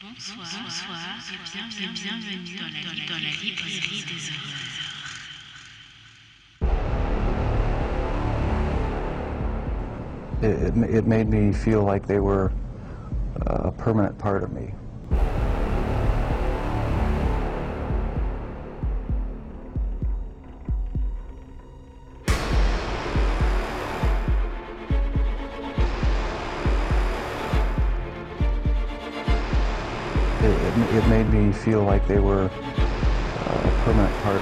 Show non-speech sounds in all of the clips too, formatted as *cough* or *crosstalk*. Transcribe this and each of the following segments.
Bonsoir, bonsoir et bienvenue, bienvenue dans, la, dans, la, librairie des horreurs. It, it, it made me feel like they were a permanent part of me. Feel like they were a permanent part.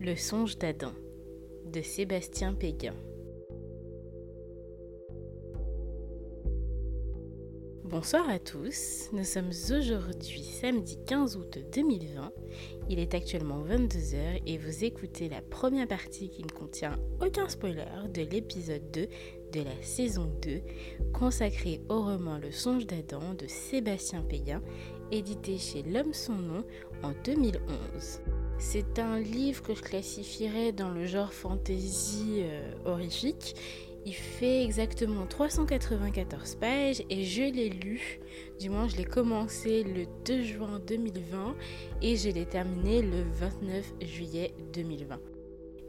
Le songe d'Adam de Sébastien Péguin. Bonsoir à tous, nous sommes aujourd'hui samedi 15 août 2020. Il est actuellement 22h et vous écoutez la première partie qui ne contient aucun spoiler de l'épisode 2 de la saison 2 consacrée au roman Le songe d'Adam de Sébastien Péguin, édité chez L'Homme sans nom en 2011. C'est un livre que je classifierais dans le genre fantasy euh, horrifique. Il fait exactement 394 pages et je l'ai lu, du moins je l'ai commencé le 2 juin 2020 et je l'ai terminé le 29 juillet 2020.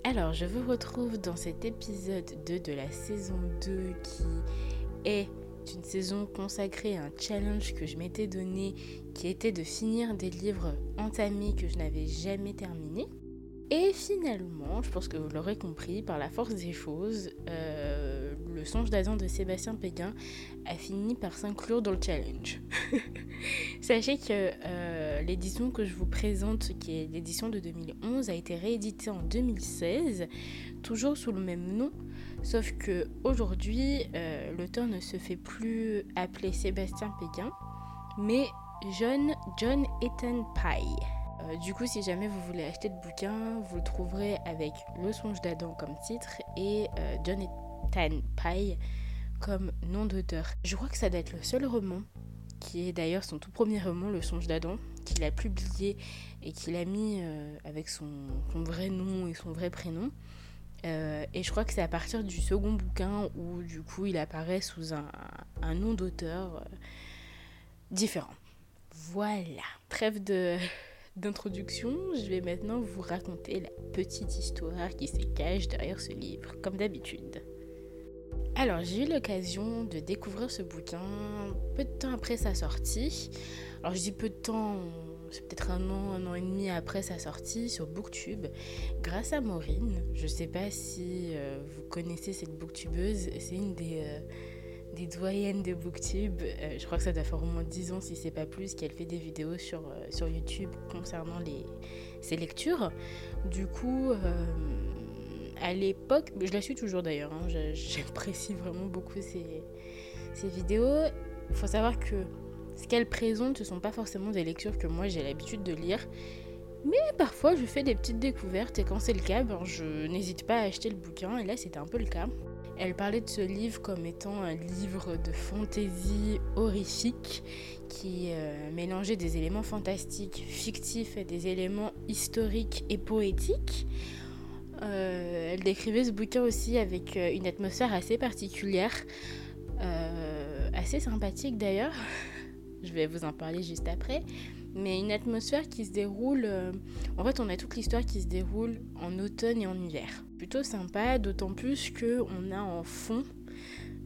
Alors je vous retrouve dans cet épisode 2 de la saison 2 qui est une saison consacrée à un challenge que je m'étais donné qui était de finir des livres entamés que je n'avais jamais terminés. Et finalement, je pense que vous l'aurez compris, par la force des choses, euh, le songe d'Adam de Sébastien Péguin a fini par s'inclure dans le challenge. *laughs* Sachez que euh, l'édition que je vous présente, qui est l'édition de 2011, a été rééditée en 2016, toujours sous le même nom, sauf que aujourd'hui, euh, l'auteur ne se fait plus appeler Sébastien Péguin, mais John, John Ethan Pye. Euh, du coup, si jamais vous voulez acheter le bouquin, vous le trouverez avec Le songe d'Adam comme titre et euh, Jonathan Pye comme nom d'auteur. Je crois que ça doit être le seul roman, qui est d'ailleurs son tout premier roman, Le songe d'Adam, qu'il a publié et qu'il a mis euh, avec son, vrai nom et son vrai prénom. Et je crois que c'est à partir du second bouquin où du coup il apparaît sous un, nom d'auteur différent. Voilà, trêve de d'introduction, je vais maintenant vous raconter la petite histoire qui se cache derrière ce livre, comme d'habitude. Alors, j'ai eu l'occasion de découvrir ce bouquin peu de temps après sa sortie. Alors, je dis peu de temps, c'est peut-être un an, un an et demi après sa sortie sur Booktube, grâce à Maureen. Je sais pas si euh, vous connaissez cette booktubeuse, c'est une des. Euh, des doyennes de Booktube. Euh, je crois que ça doit faire au moins 10 ans, si c'est pas plus, qu'elle fait des vidéos sur, euh, sur YouTube concernant les, ses lectures. Du coup, euh, à l'époque, je la suis toujours d'ailleurs, hein, j'apprécie vraiment beaucoup ses, ses vidéos. Il faut savoir que ce qu'elle présente, ce sont pas forcément des lectures que moi j'ai l'habitude de lire. Mais parfois, je fais des petites découvertes et quand c'est le cas, ben, je n'hésite pas à acheter le bouquin. Et là, c'était un peu le cas. Elle parlait de ce livre comme étant un livre de fantaisie horrifique qui euh, mélangeait des éléments fantastiques, fictifs et des éléments historiques et poétiques. Euh, elle décrivait ce bouquin aussi avec euh, une atmosphère assez particulière, assez sympathique d'ailleurs. *laughs* Je vais vous en parler juste après. Mais une atmosphère qui se déroule. euh, En fait, on a toute l'histoire qui se déroule en automne et en hiver. Plutôt sympa, d'autant plus que on a en fond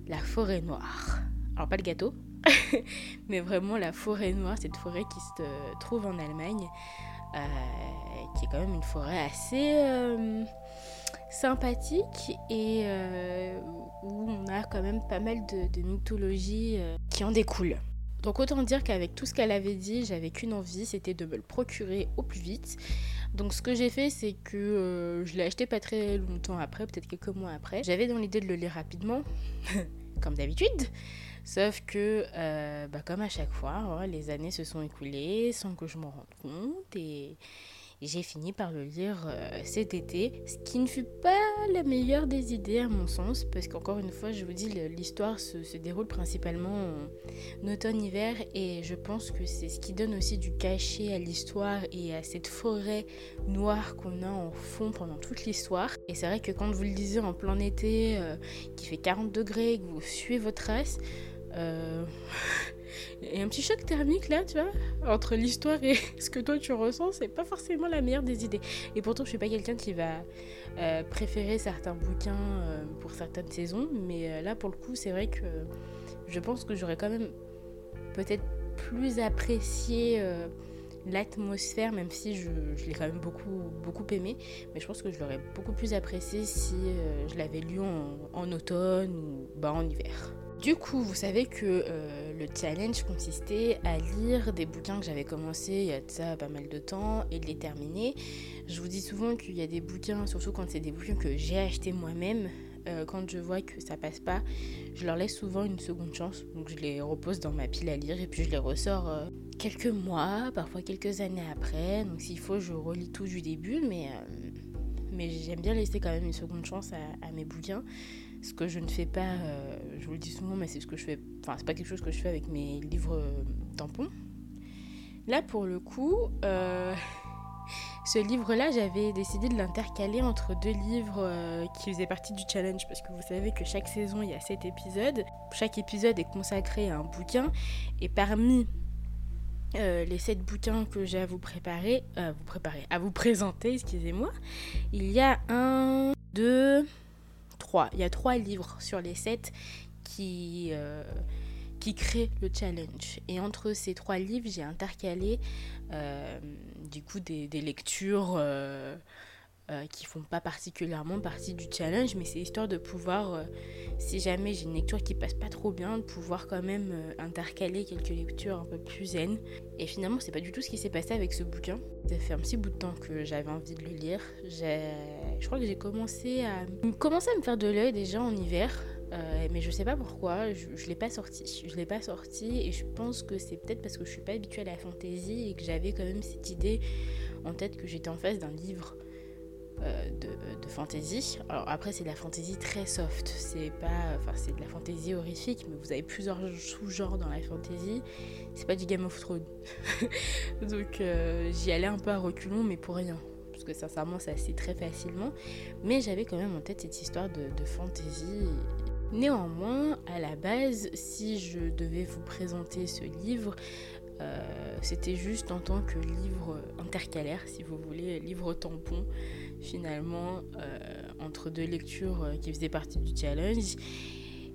la forêt noire. Alors, pas le gâteau, *laughs* mais vraiment la forêt noire, cette forêt qui se trouve en Allemagne, euh, qui est quand même une forêt assez euh, sympathique et euh, où on a quand même pas mal de, mythologie euh, qui en découle. Donc autant dire qu'avec tout ce qu'elle avait dit, j'avais qu'une envie, c'était de me le procurer au plus vite. Donc ce que j'ai fait, c'est que euh, je l'ai acheté pas très longtemps après, peut-être quelques mois après. J'avais dans l'idée de le lire rapidement, *laughs* comme d'habitude. Sauf que, euh, bah, comme à chaque fois, hein, les années se sont écoulées sans que je m'en rende compte. Et, Et j'ai fini par le lire euh, cet été, ce qui ne fut pas la meilleure des idées à mon sens, parce qu'encore une fois, je vous dis, l'histoire se, déroule principalement en automne-hiver, et je pense que c'est ce qui donne aussi du cachet à l'histoire et à cette forêt noire qu'on a en fond pendant toute l'histoire. Et c'est vrai que quand vous le lisez en plein été, euh, qui fait 40 degrés, que vous suivez votre race, euh... *laughs* Et un petit choc thermique là, tu vois, entre l'histoire et *laughs* ce que toi tu ressens, c'est pas forcément la meilleure des idées. Et pourtant, je suis pas quelqu'un qui va euh, préférer certains bouquins euh, pour certaines saisons, mais euh, là pour le coup, c'est vrai que je pense que j'aurais quand même peut-être plus apprécié l'atmosphère, même si je, l'ai quand même beaucoup, aimé, mais je pense que je l'aurais beaucoup plus apprécié si je l'avais lu en, en, automne ou bah, en hiver. Du coup, vous savez que euh, le challenge consistait à lire des bouquins que j'avais commencé il y a pas mal de temps et de les terminer. Je vous dis souvent qu'il y a des bouquins, surtout quand c'est des bouquins que j'ai achetés moi-même, euh, quand je vois que ça passe pas, je leur laisse souvent une seconde chance. Donc je les repose dans ma pile à lire et puis je les ressors euh, quelques mois, parfois quelques années après. Donc s'il faut, je relis tout du début, mais, j'aime bien laisser quand même une seconde chance à mes bouquins. Ce que je ne fais pas, euh, je vous le dis souvent, mais c'est ce que je fais. Enfin, c'est pas quelque chose que je fais avec mes livres euh, tampons. Là, pour le coup, euh, *laughs* ce livre-là, j'avais décidé de l'intercaler entre deux livres qui faisaient partie du challenge, parce que vous savez que chaque saison, il y a sept épisodes. Chaque épisode est consacré à un bouquin, et parmi les sept bouquins que j'ai à vous préparer, vous préparer, à vous présenter, excusez-moi, il y a un, deux Il y a trois livres sur les sept qui, euh, qui créent le challenge. Et entre ces trois livres, j'ai intercalé euh, du coup des, lectures euh, euh, qui font pas particulièrement partie du challenge, mais c'est histoire de pouvoir, si jamais j'ai une lecture qui passe pas trop bien, de pouvoir quand même euh, intercaler quelques lectures un peu plus zen. Et finalement, c'est pas du tout ce qui s'est passé avec ce bouquin. Ça fait un petit bout de temps que j'avais envie de le lire. Je crois que j'ai commencé à... commencé à me faire de l'œil déjà en hiver. Euh, mais je sais pas pourquoi, je, je l'ai pas sorti. Je l'ai pas sorti et je pense que c'est peut-être parce que je suis pas habituée à la fantasy et que j'avais quand même cette idée en tête que j'étais en face d'un livre euh, de, de, fantasy. Alors après c'est de la fantasy très soft, c'est pas, enfin c'est de la fantasy horrifique, mais vous avez plusieurs sous-genres dans la fantasy. C'est pas du Game of Thrones, *laughs* donc euh, j'y allais un peu à reculons, mais pour rien, parce que sincèrement ça c'est très facilement. Mais j'avais quand même en tête cette histoire de, fantasy. Néanmoins, à la base, si je devais vous présenter ce livre, euh, c'était juste en tant que livre intercalaire, si vous voulez, livre tampon, finalement, euh, entre deux lectures euh, qui faisaient partie du challenge.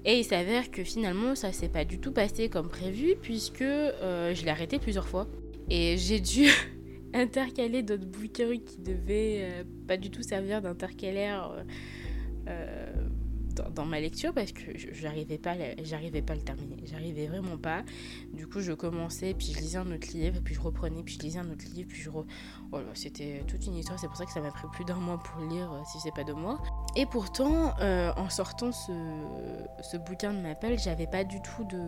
Et il s'avère que finalement, ça s'est pas du tout passé comme prévu, puisque euh, je l'ai arrêté plusieurs fois. Et j'ai dû *laughs* intercaler d'autres bouquins qui devaient pas du tout servir d'intercalaire dans, ma lecture parce que j'arrivais pas, j'arrivais pas à le terminer. J'arrivais vraiment pas. Du coup, je commençais, puis je lisais un autre livre, puis je reprenais, puis je lisais un autre livre, puis je. Re... Voilà, c'était toute une histoire. C'est pour ça que ça m'a pris plus d'un mois pour lire, si c'est pas deux mois. Et pourtant, euh, en sortant ce, ce bouquin de Mappel, j'avais pas du tout de,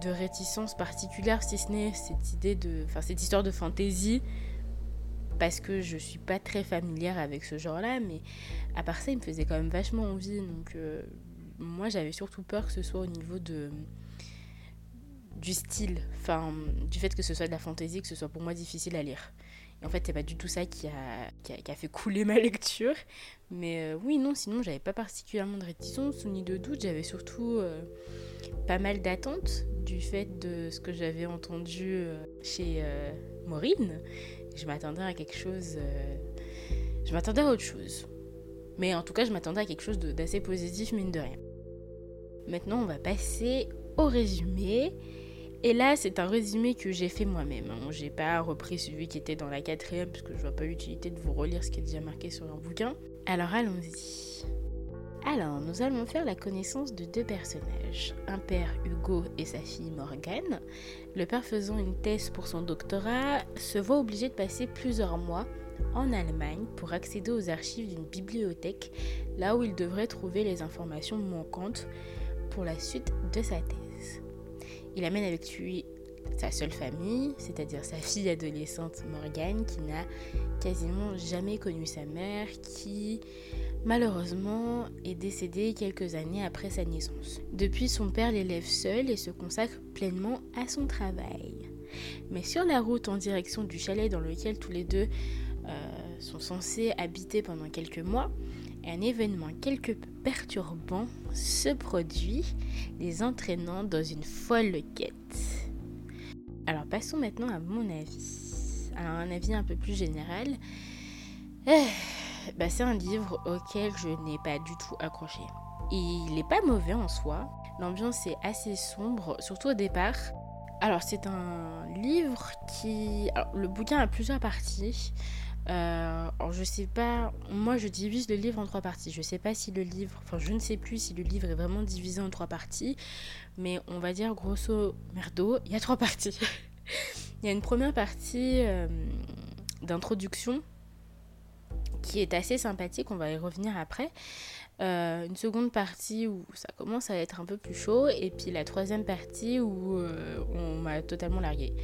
de réticence particulière, si ce n'est cette idée de. Enfin, cette histoire de fantaisie parce que je suis pas très familière avec ce genre-là, mais à part ça, il me faisait quand même vachement envie. Donc, euh, moi, j'avais surtout peur que ce soit au niveau de du style, enfin, du fait que ce soit de la fantaisie, que ce soit pour moi difficile à lire. Et en fait, c'est pas du tout ça qui a, qui a, fait couler ma *laughs* lecture. Mais euh, oui, non, sinon, j'avais pas particulièrement de réticence ni de doute. J'avais surtout euh, pas mal d'attentes du fait de ce que j'avais entendu chez Maureen. Je m'attendais à quelque chose. Euh, je m'attendais à autre chose. Mais en tout cas, je m'attendais à quelque chose d'assez positif, mine de rien. Maintenant, on va passer au résumé. Et là, c'est un résumé que j'ai fait moi-même. Hein. J'ai pas repris celui qui était dans la quatrième, parce que je vois pas l'utilité de vous relire ce qui est déjà marqué sur un bouquin. Alors allons-y. Alors, nous allons faire la connaissance de deux personnages, un père Hugo et sa fille Morgane. Le père faisant une thèse pour son doctorat se voit obligé de passer plusieurs mois en Allemagne pour accéder aux archives d'une bibliothèque, là où il devrait trouver les informations manquantes pour la suite de sa thèse. Il amène avec lui sa seule famille, c'est-à-dire sa fille adolescente Morgane, qui n'a quasiment jamais connu sa mère, qui malheureusement est décédée quelques années après sa naissance. Depuis, son père l'élève seul et se consacre pleinement à son travail. Mais sur la route en direction du chalet dans lequel tous les deux euh, sont censés habiter pendant quelques mois, un événement quelque peu perturbant se produit, les entraînant dans une folle quête. Alors passons maintenant à mon avis. Alors un avis un peu plus général. Eh, bah, c'est un livre auquel je n'ai pas du tout accroché. Il n'est pas mauvais en soi. L'ambiance est assez sombre, surtout au départ. Alors c'est un livre qui... Le bouquin a plusieurs parties. Euh, alors je sais pas, moi je divise le livre en trois parties. Je sais pas si le livre, enfin je ne sais plus si le livre est vraiment divisé en trois parties, mais on va dire grosso merdo, il y a trois *laughs* parties. il y a une première partie euh, d'introduction qui est assez sympathique, on va y revenir après. Euh, une seconde partie où ça commence à être un peu plus chaud, et puis la troisième partie où on m'a totalement largué.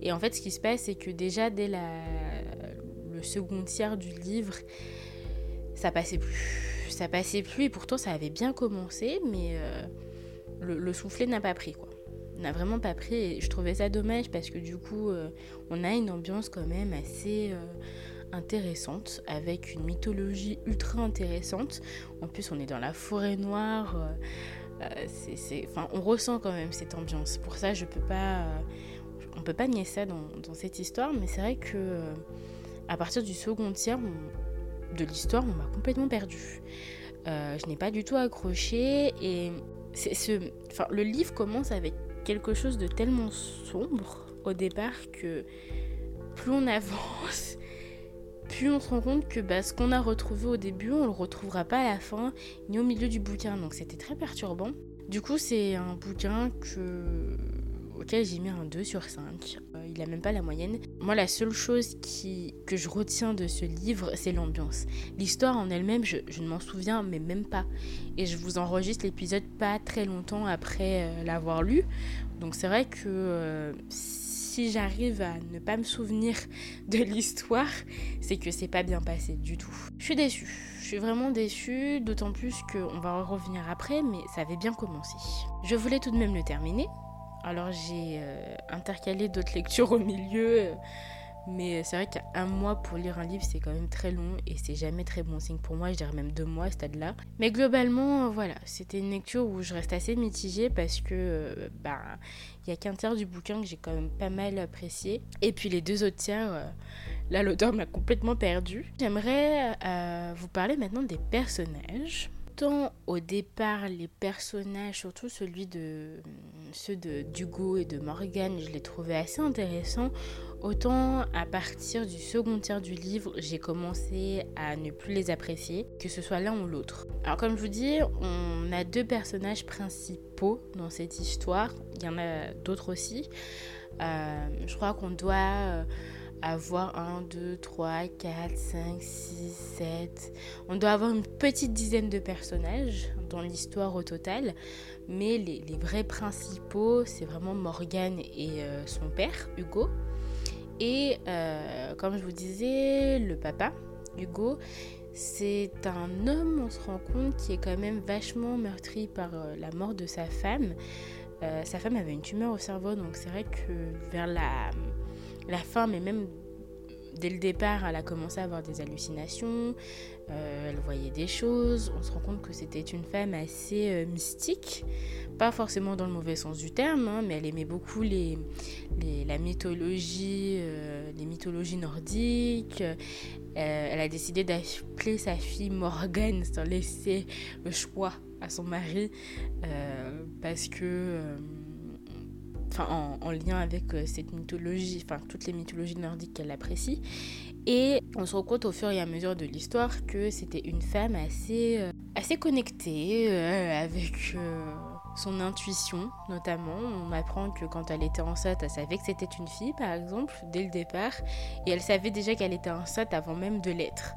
Et en fait, ce qui se passe, c'est que déjà dès la, le second tiers du livre, ça passait plus. Ça passait plus et pourtant ça avait bien commencé, mais euh, le, soufflet n'a pas pris quoi. N'a vraiment pas pris et je trouvais ça dommage parce que du coup euh, on a une ambiance quand même assez euh, intéressante avec une mythologie ultra intéressante. En plus on est dans la forêt noire. c'est, enfin, on ressent quand même cette ambiance. Pour ça, je peux pas, on peut pas nier ça dans, cette histoire, mais c'est vrai que à partir du second tiers de l'histoire, on m'a complètement perdu. Euh, je n'ai pas du tout accroché et ce, enfin, le livre commence avec quelque chose de tellement sombre au départ que plus on avance, plus on se rend compte que bah, ce qu'on a retrouvé au début, on le retrouvera pas à la fin ni au milieu du bouquin. Donc c'était très perturbant. Du coup, c'est un bouquin que auquel j'ai mis un 2 sur 5 il a même pas la moyenne. Moi, la seule chose qui, que je retiens de ce livre, c'est l'ambiance. L'histoire en elle-même, je, ne m'en souviens, mais même pas. Et je vous enregistre l'épisode pas très longtemps après euh, l'avoir lu. Donc c'est vrai que euh, j'arrive à ne pas me souvenir de l'histoire, c'est que c'est pas bien passé du tout. Je suis déçue. Je suis vraiment déçue, d'autant plus qu'on va revenir après, mais ça avait bien commencé. Je voulais tout de même le terminer, alors j'ai euh, intercalé d'autres lectures au milieu. Euh, mais c'est vrai qu'un mois pour lire un livre, c'est quand même très long et c'est jamais très bon signe pour moi. Je dirais même deux mois à ce stade-là. Mais globalement, voilà, c'était une lecture où je reste assez mitigée parce que, euh, bah, il y a qu'un tiers du bouquin que j'ai quand même pas mal apprécié. Et puis les deux autres tiers, là, l'auteur m'a complètement perdu. J'aimerais vous parler maintenant des personnages au départ les personnages, surtout celui de ceux de d'Hugo et de Morgan, je les trouvais assez intéressants. Autant à partir du second tiers du livre, j'ai commencé à ne plus les apprécier, que ce soit l'un ou l'autre. Alors comme je vous dis, on a deux personnages principaux dans cette histoire. Il y en a d'autres aussi. Euh, je crois qu'on doit euh, avoir 1, 2, 3, 4, 5, 6, 7. On doit avoir une petite dizaine de personnages dans l'histoire au total. Mais les, vrais principaux, c'est vraiment Morgane et euh, son père, Hugo. Et euh, comme je vous disais, le papa, Hugo, c'est un homme, on se rend compte, qui est quand même vachement meurtri par euh, la mort de sa femme. sa femme avait une tumeur au cerveau, donc c'est vrai que vers la la fin, mais même dès le départ, elle a commencé à avoir des hallucinations, euh, elle voyait des choses, on se rend compte que c'était une femme assez euh, mystique, pas forcément dans le mauvais sens du terme, hein, mais elle aimait beaucoup les, la mythologie, euh, les mythologies nordiques. elle a décidé d'appeler sa fille Morgane sans laisser le choix à son mari, parce que en, lien avec euh, cette mythologie, enfin toutes les mythologies nordiques qu'elle apprécie. Et on se rend compte au fur et à mesure de l'histoire que c'était une femme assez, euh, assez connectée euh, avec son intuition notamment. On apprend que quand elle était enceinte, elle savait que c'était une fille par exemple dès le départ. Et elle savait déjà qu'elle était enceinte avant même de l'être.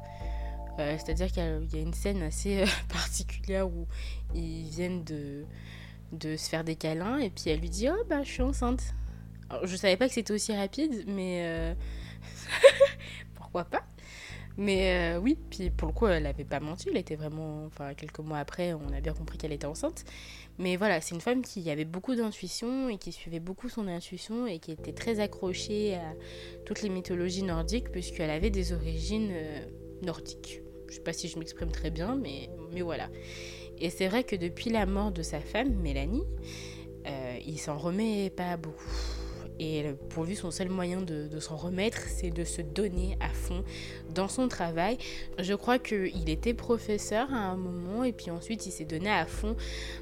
C'est-à-dire qu'il y a une scène assez *laughs* particulière où ils viennent de de se faire des câlins et puis elle lui dit oh bah je suis enceinte Alors, je savais pas que c'était aussi rapide, mais euh, *laughs* pourquoi pas mais euh, oui, puis pour le coup, elle n'avait pas menti, elle était vraiment. Enfin, quelques mois après, on a bien compris qu'elle était enceinte. Mais voilà, c'est une femme qui avait beaucoup d'intuition et qui suivait beaucoup son intuition et qui était très accrochée à toutes les mythologies nordiques, puisqu'elle avait des origines euh, nordiques. Je sais pas si je m'exprime très bien, mais, mais voilà. Et c'est vrai que depuis la mort de sa femme, Mélanie, euh, il s'en remet pas beaucoup. Et pour lui, son seul moyen de, s'en remettre, c'est de se donner à fond dans son travail. Je crois qu'il était professeur à un moment et puis ensuite il s'est donné à fond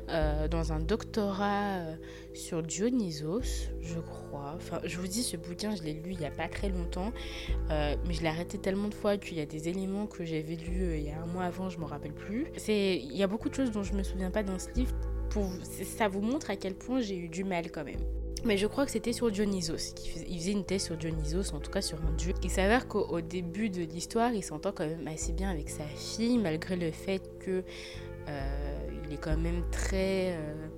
euh, dans un doctorat euh, sur Dionysos, je crois. Enfin, je vous dis, ce bouquin, je l'ai lu il n'y a pas très longtemps, euh, mais je l'ai arrêté tellement de fois qu'il y a des éléments que j'avais lus il y a un mois avant, je ne me rappelle plus. Il y a beaucoup de choses dont je ne me souviens pas dans ce livre. Ça vous montre à quel point j'ai eu du mal quand même. Mais je crois que c'était sur Dionysos. Il faisait une thèse sur Dionysos, en tout cas sur un dieu. Il s'avère qu'au début de l'histoire, il s'entend quand même assez bien avec sa fille, malgré le fait que euh, il est quand même très. Euh,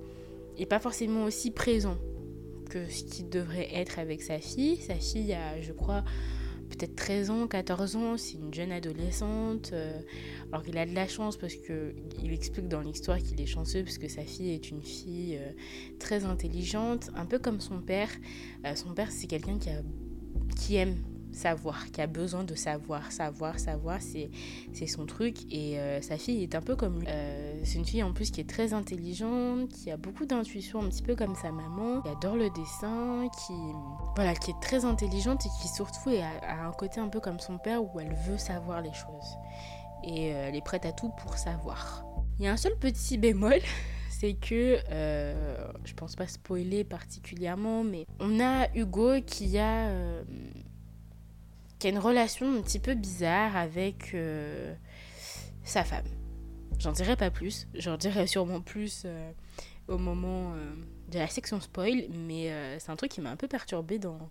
et pas forcément aussi présent que ce qu'il devrait être avec sa fille. Sa fille a, je crois, peut-être 13 ans, 14 ans, c'est une jeune adolescente. Euh, alors qu'il a de la chance parce que il explique dans l'histoire qu'il est chanceux parce que sa fille est une fille euh, très intelligente, un peu comme son père. Euh, son père, c'est quelqu'un qui, a, qui aime savoir, qui a besoin de savoir, savoir, savoir, c'est, son truc. Et euh, sa fille est un peu comme lui. Euh, c'est une fille en plus qui est très intelligente, qui a beaucoup d'intuition, un petit peu comme sa maman, qui adore le dessin, qui, voilà, qui est très intelligente et qui surtout a, un côté un peu comme son père où elle veut savoir les choses. Et euh, elle est prête à tout pour savoir. Il y a un seul petit bémol, *laughs* c'est que, euh, je pense pas spoiler particulièrement, mais on a Hugo qui a, a une relation un petit peu bizarre avec euh, sa femme. J'en dirai pas plus, j'en dirai sûrement plus euh, au moment euh, de la section spoil, mais c'est un truc qui m'a un peu perturbée dans...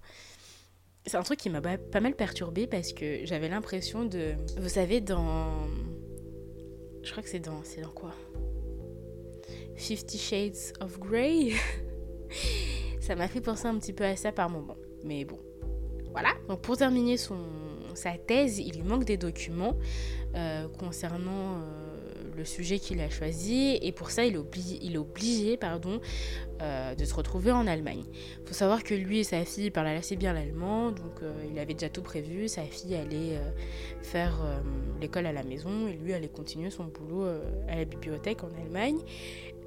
C'est un truc qui m'a pas pas mal perturbée parce que j'avais l'impression de... Vous savez, dans... Je crois que c'est dans... C'est dans quoi? Fifty Shades of Grey? *laughs* ça m'a fait penser un petit peu à ça par moment. Mais bon. Voilà. Donc pour terminer son, sa thèse, il lui manque des documents euh, concernant euh, le sujet qu'il a choisi. Et pour ça, il est obligé, pardon, euh, de se retrouver en Allemagne. Il faut savoir que lui et sa fille parlent assez bien l'allemand. Donc il avait déjà tout prévu. Sa fille allait faire l'école à la maison et lui allait continuer son boulot à la bibliothèque en Allemagne.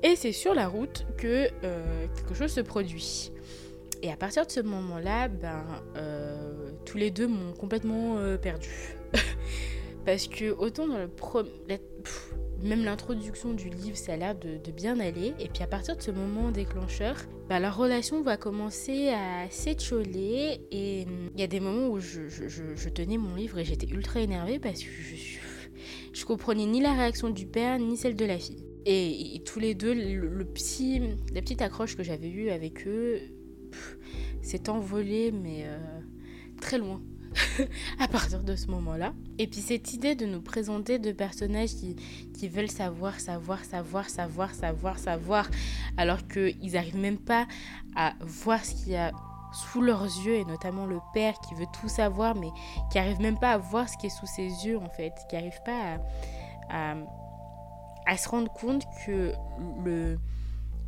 Et c'est sur la route que quelque chose se produit. Et à partir de ce moment-là, ben, euh, tous les deux m'ont complètement euh, perdu. *laughs* Parce que autant dans le même l'introduction du livre, ça a l'air de, bien aller. Et puis à partir de ce moment déclencheur, ben, la relation va commencer à s'étioler. Et hum, il y a des moments où je, tenais mon livre et j'étais ultra énervée parce que je, je, comprenais ni la réaction du père ni celle de la fille. Et, tous les deux, le, le petit, la petite accroche que j'avais eue avec eux s'est envolée, mais euh, très loin. *laughs* à partir de ce moment-là. Et puis cette idée de nous présenter deux personnages qui, veulent savoir, savoir, savoir, savoir, savoir, savoir, alors qu'ils n'arrivent même pas à voir ce qu'il y a sous leurs yeux, et notamment le père qui veut tout savoir, mais qui n'arrive même pas à voir ce qui est sous ses yeux, en fait, qui n'arrive pas à se rendre compte que le,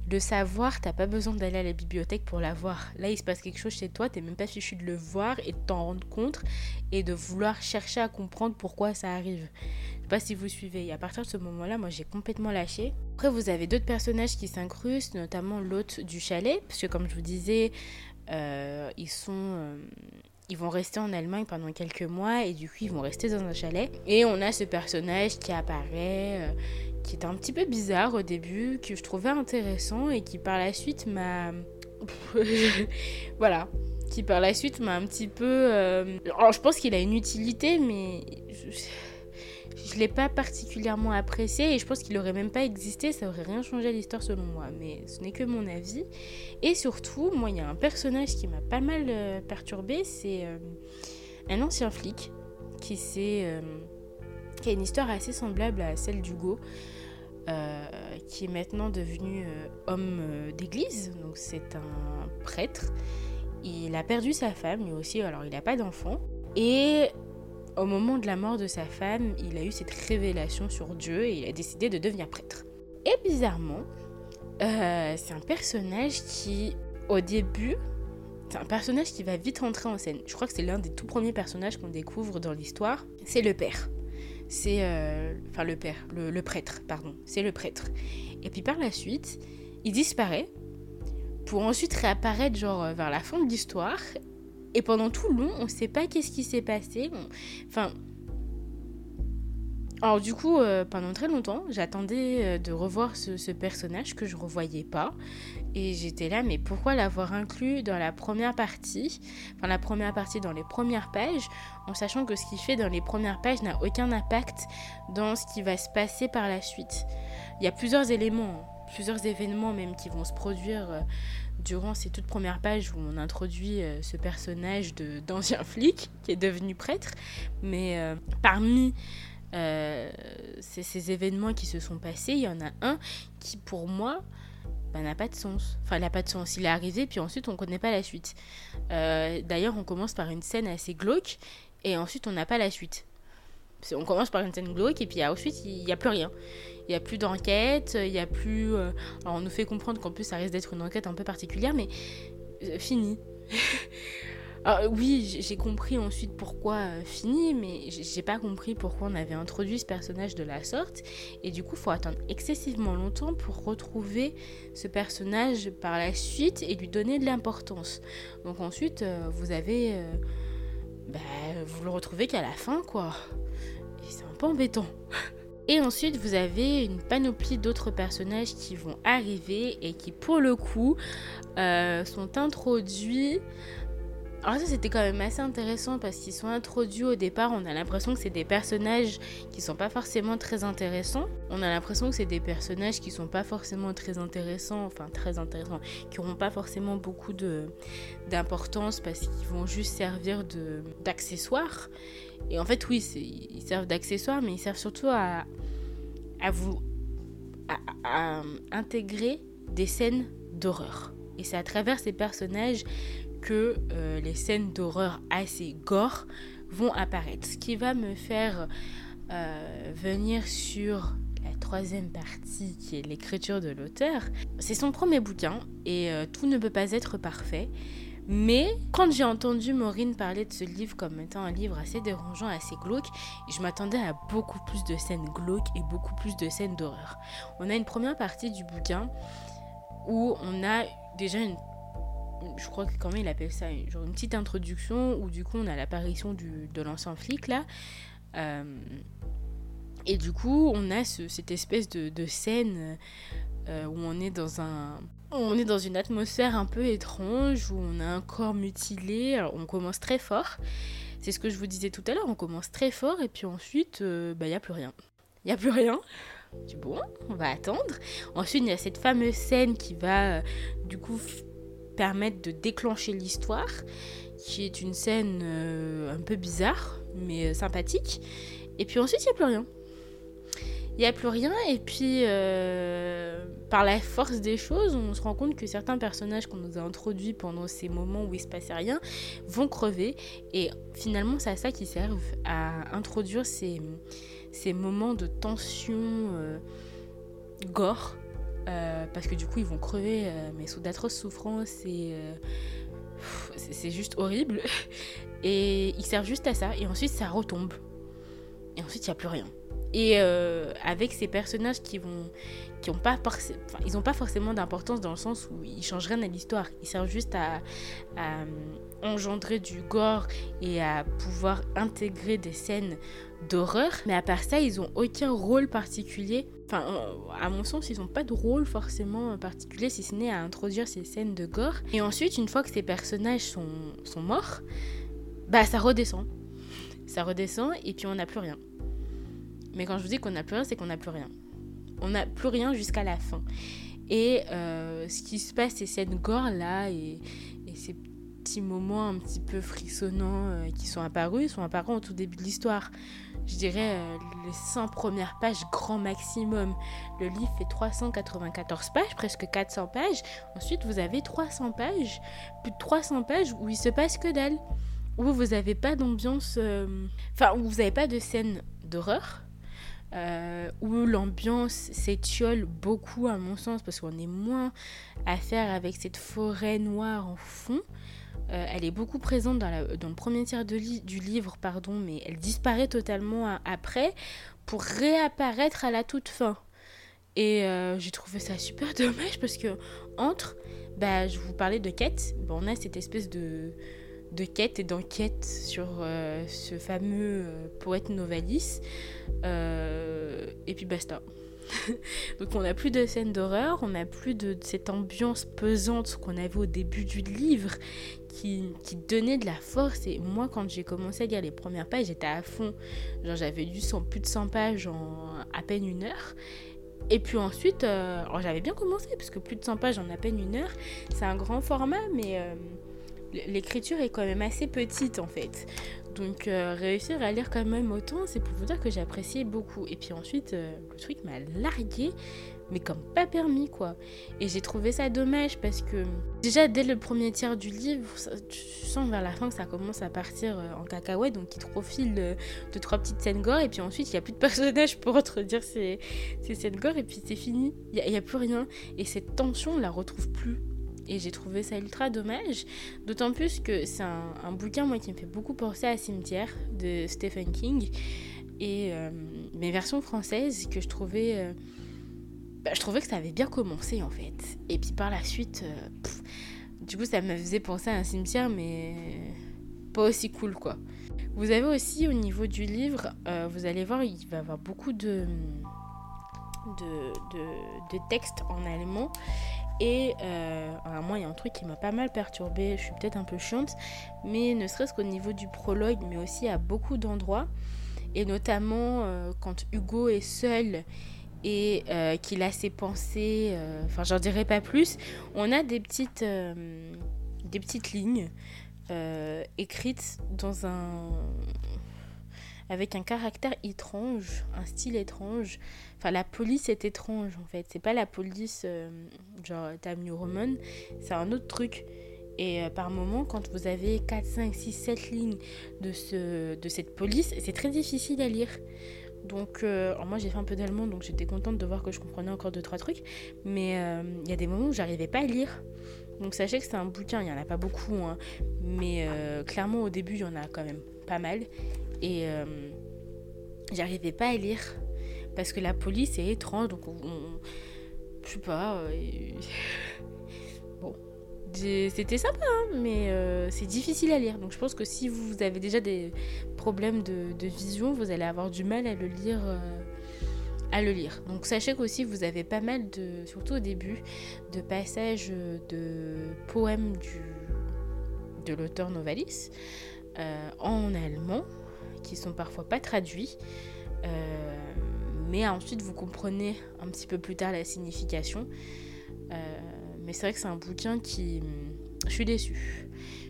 le savoir, t'as pas besoin d'aller à la bibliothèque pour l'avoir. Là, il se passe quelque chose chez toi, t'es même pas fichu de le voir et de t'en rendre compte et de vouloir chercher à comprendre pourquoi ça arrive. Je sais pas si vous suivez. Et à partir de ce moment-là, moi, j'ai complètement lâché. Après, vous avez d'autres personnages qui s'incrustent, notamment l'hôte du chalet, parce que comme je vous disais, euh, ils sont... euh, ils vont rester en Allemagne pendant quelques mois et du coup ils vont rester dans un chalet. Et on a ce personnage qui apparaît, euh, qui est un petit peu bizarre au début, que je trouvais intéressant et qui par la suite m'a... *laughs* voilà. Qui par la suite m'a un petit peu... euh, Alors je pense qu'il a une utilité mais... Je... Je l'ai pas particulièrement apprécié et je pense qu'il aurait même pas existé, ça aurait rien changé à l'histoire selon moi, mais ce n'est que mon avis. Et surtout, moi, il y a un personnage qui m'a pas mal euh, perturbé, c'est euh, un ancien flic qui, euh, qui a une histoire assez semblable à celle d'Hugo, euh, qui est maintenant devenu euh, homme euh, d'église, donc c'est un prêtre. il a perdu sa femme, lui aussi, alors il n'a pas d'enfant. Et au moment de la mort de sa femme, il a eu cette révélation sur Dieu et il a décidé de devenir prêtre. Et bizarrement, c'est un personnage qui, au début, c'est un personnage qui va vite rentrer en scène. Je crois que c'est l'un des tout premiers personnages qu'on découvre dans l'histoire. C'est le père. C'est. euh, le père, le, le prêtre, pardon. C'est le prêtre. Et puis par la suite, il disparaît pour ensuite réapparaître, genre, vers la fin de l'histoire. Et pendant tout le long, on ne sait pas qu'est-ce qui s'est passé. Enfin. Alors, du coup, euh, pendant très longtemps, j'attendais euh, de revoir ce, personnage que je revoyais pas. Et j'étais là, mais pourquoi l'avoir inclus dans la première partie? Enfin, la première partie dans les premières pages, en sachant que ce qu'il fait dans les premières pages n'a aucun impact dans ce qui va se passer par la suite. Il y a plusieurs éléments, plusieurs événements même qui vont se produire euh, durant ces toutes premières pages où on introduit ce personnage *laughs* d'ancien flic qui est devenu prêtre. Mais parmi euh, ces, événements qui se sont passés, il y en a un qui, pour moi, bah, n'a pas de sens. Enfin, il n'a pas de sens. Il est arrivé, puis ensuite, on ne connaît pas la suite. Euh, D'ailleurs, on commence par une scène assez glauque, et ensuite, on n'a pas la suite. On commence par une scène glauque, et puis ensuite, il n'y a plus rien. Il n'y a plus d'enquête, il n'y a plus... euh, Alors, on nous fait comprendre qu'en plus, ça risque d'être une enquête un peu particulière, mais fini. *laughs* Alors, oui, j'ai- compris ensuite pourquoi euh, fini, mais j'ai pas compris pourquoi on avait introduit ce personnage de la sorte. Et du coup, faut attendre excessivement longtemps pour retrouver ce personnage par la suite et lui donner de l'importance. Donc ensuite, euh, vous avez... euh, bah, vous le retrouvez qu'à la fin, quoi. Et c'est un peu embêtant. *laughs* Et ensuite, vous avez une panoplie d'autres personnages qui vont arriver et qui, pour le coup, sont introduits. Alors ça, c'était quand même assez intéressant parce qu'ils sont introduits au départ. On a l'impression que c'est des personnages qui sont pas forcément très intéressants. On a l'impression que c'est des personnages qui sont pas forcément très intéressants, enfin très intéressants, qui n'auront pas forcément beaucoup d'importance parce qu'ils vont juste servir d'accessoires. Et en fait, oui, ils servent d'accessoires, mais ils servent surtout à, à vous à intégrer des scènes d'horreur. Et c'est à travers ces personnages que euh, les scènes d'horreur assez gore vont apparaître. Ce qui va me faire euh, venir sur la troisième partie qui est l'écriture de l'auteur. C'est son premier bouquin et euh, tout ne peut pas être parfait. Mais quand j'ai entendu Maureen parler de ce livre comme étant un livre assez dérangeant, assez glauque, je m'attendais à beaucoup plus de scènes glauques et beaucoup plus de scènes d'horreur. On a une première partie du bouquin où on a déjà une je crois que comment il appelle ça genre une petite introduction où du coup on a l'apparition du- de l'ancien flic là. Euh, et du coup on a ce- cette espèce de, scène euh, où on est dans un on est dans une atmosphère un peu étrange où on a un corps mutilé. Alors on commence très fort. C'est ce que je vous disais tout à l'heure on commence très fort et puis ensuite euh, bah il y a plus rien. Il y a plus rien. Dis bon on va attendre. Ensuite il y a cette fameuse scène qui va du coup permettre de déclencher l'histoire, qui est une scène euh, un peu bizarre, mais euh, sympathique. Et puis ensuite, il n'y a plus rien. Il n'y a plus rien, et puis euh, par la force des choses, on se rend compte que certains personnages qu'on nous a introduits pendant ces moments où il se passait rien vont crever, et finalement, c'est à ça qu'ils servent, à introduire ces, moments de tension gore euh, parce que du coup ils vont crever euh, mais sous d'atroces souffrances et euh, c'est juste horrible. *laughs* Et ils servent juste à ça et ensuite ça retombe. Et ensuite il n'y a plus rien. Et avec ces personnages qui vont qui ont pas ils ont pas forcément d'importance dans le sens où ils changent rien à l'histoire. Ils servent juste à, engendrer du gore et à pouvoir intégrer des scènes d'horreur mais à part ça ils ont aucun rôle particulier Enfin, euh, à mon sens, ils n'ont pas de rôle forcément particulier, si ce n'est à introduire ces scènes de gore. Et ensuite, une fois que ces personnages sont, sont morts, bah ça redescend. Ça redescend et puis on n'a plus rien. Mais quand je vous dis qu'on n'a plus rien, c'est qu'on n'a plus rien. On n'a plus rien jusqu'à la fin. Et euh, ce qui se passe, ces scènes gore là et, ces petits moments un petit peu frissonnants euh, qui sont apparus, sont apparus au tout début de l'histoire. Je dirais, euh, les 100 premières pages grand maximum. Le livre fait 394 pages, presque 400 pages. Ensuite, vous avez 300 pages, plus de 300 pages où il se passe que dalle. Où vous n'avez pas d'ambiance. euh, Enfin, où vous n'avez pas de scène d'horreur. euh, où l'ambiance s'étiole beaucoup à mon sens parce qu'on est moins à faire avec cette forêt noire en fond. Euh, elle est beaucoup présente dans, le premier tiers du livre, pardon, mais elle disparaît totalement a- après pour réapparaître à la toute fin. Et euh, j'ai trouvé ça super *laughs* dommage parce que entre, bah, je vous parlais de quête, bah, on a cette espèce de, quête et d'enquête sur euh, ce fameux poète Novalis. Et puis basta. *laughs* Donc on n'a plus de scènes d'horreur, on n'a plus de cette ambiance pesante qu'on avait au début du livre qui, donnait de la force. Et moi, quand j'ai commencé à lire les premières pages, j'étais à fond. Genre, j'avais lu 100 plus de 100 pages en à peine une heure. Et puis ensuite, euh, alors, j'avais bien commencé, parce que plus de 100 pages en à peine une heure, c'est un grand format, mais euh, l'écriture est quand même assez petite en fait. Donc euh, réussir à lire quand même autant, c'est pour vous dire que j'ai apprécié beaucoup. Et puis ensuite, le truc m'a largué, mais comme pas permis quoi. Et j'ai trouvé ça dommage parce que déjà dès le premier tiers du livre, tu sens vers la fin que ça commence à partir euh, en cacahuète, donc il te profile deux trois petites scènes gore et puis ensuite il n'y a plus de personnages pour introduire ces, ces scènes gore et puis c'est fini, il n'y a, plus rien. Et cette tension, on la retrouve plus. Et j'ai trouvé ça ultra dommage, d'autant plus que c'est un, un bouquin moi qui me fait beaucoup penser à Cimetière de Stephen King et euh, mes versions françaises que je trouvais euh, bah, je trouvais que ça avait bien commencé en fait. Et puis par la suite, euh, du coup, ça me faisait penser à un cimetière, mais pas aussi cool quoi. Vous avez aussi au niveau du livre, euh, vous allez voir, il va y avoir beaucoup de, de, de, textes en allemand. Et euh, moi, il y a un truc qui m'a pas mal perturbée, je suis peut-être un peu chiante, mais ne serait-ce qu'au niveau du prologue, mais aussi à beaucoup d'endroits. Et notamment euh, quand Hugo est seul et euh, qu'il a ses pensées, euh, enfin j'en dirai pas plus, on a des petites, euh, des petites lignes euh, écrites dans un avec un caractère étrange, un style étrange. Enfin, la police est étrange en fait. C'est pas la police euh, genre Time New Roman, c'est un autre truc. Et euh, par moment, quand vous avez 4, 5, 6, 7 lignes de, ce, de cette police, c'est très difficile à lire. Donc, euh, moi j'ai fait un peu d'allemand, donc j'étais contente de voir que je comprenais encore deux trois trucs. Mais euh, il y a des moments où j'arrivais pas à lire. Donc sachez que c'est un bouquin, il y en a pas beaucoup, hein, mais euh, clairement au début il y en a quand même pas mal. Et j'arrivais pas à lire parce que la police est étrange, donc on, on- je sais pas. *laughs* bon, c'était sympa, hein, mais c'est difficile à lire. Donc je pense que si vous avez déjà des problèmes de, vision, vous allez avoir du mal à le lire. euh, à le lire. Donc sachez qu'aussi vous avez pas mal de, surtout au début, de passages de poèmes du, de l'auteur Novalis euh, en allemand qui sont parfois pas traduits. Euh, mais ensuite vous comprenez un petit peu plus tard la signification. Mais c'est vrai que c'est un bouquin qui... Je suis déçue.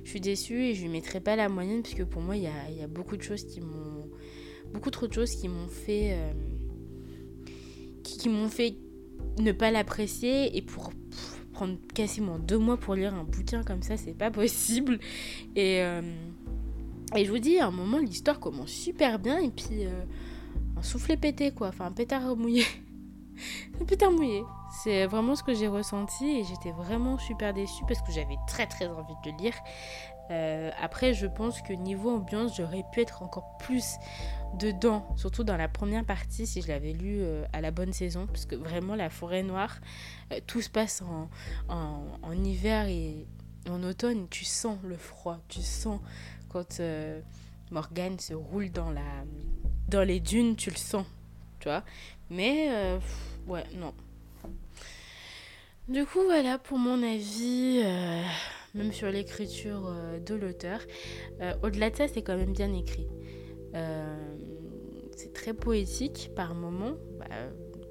Je suis déçue et je lui mettrai pas la moyenne puisque pour moi il y a, beaucoup de choses qui m'ont... Beaucoup trop de choses qui m'ont fait... euh, qui, m'ont fait ne pas l'apprécier et pour prendre quasiment deux mois pour lire un bouquin comme ça, c'est pas possible. Et, euh, et je vous dis, à un moment, l'histoire commence super bien et puis euh, un soufflet pété quoi, enfin un pétard mouillé. Pétard mouillé. C'est vraiment ce que j'ai ressenti et j'étais vraiment super déçue parce que j'avais très très envie de le lire. Euh, après, je pense que niveau ambiance, j'aurais pu être encore plus dedans, surtout dans la première partie si je l'avais lu euh, à la bonne saison, parce que vraiment la forêt noire, euh, tout se passe en, en, en hiver et en automne, tu sens le froid, tu sens quand Morgane se roule dans, la, dans les dunes, tu le sens, tu vois. Mais euh, ouais, non. Du coup, voilà pour mon avis, euh, même sur l'écriture euh, de l'auteur. Au-delà de ça, c'est quand même bien écrit. C'est très poétique par moments, bah,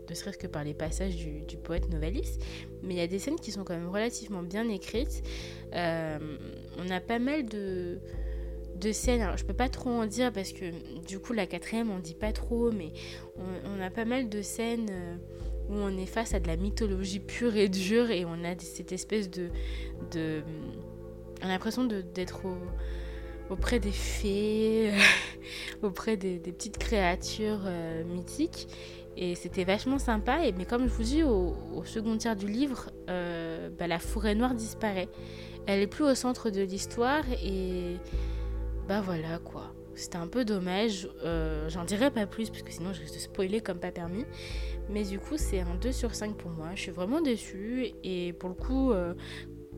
ne serait-ce que par les passages du, du poète Novalis, mais il y a des scènes qui sont quand même relativement bien écrites. On a pas mal de, de scènes. Alors, je peux pas trop en dire parce que du coup, la quatrième, on dit pas trop, mais on, a pas mal de scènes euh, où on est face à de la mythologie pure et dure et on a cette espèce de. de on a l'impression d'être auprès des fées, *laughs* auprès des, petites créatures euh, mythiques. Et c'était vachement sympa. Mais comme je vous dis, au, second tiers du livre, euh, bah, la forêt noire disparaît. Elle est plus au centre de l'histoire et bah voilà quoi. C'était un peu dommage. Euh, j'en dirai pas plus parce que sinon je risque de spoiler comme pas permis. Mais du coup, c'est un 2 sur 5 pour moi. Je suis vraiment déçue. Et pour le coup, euh,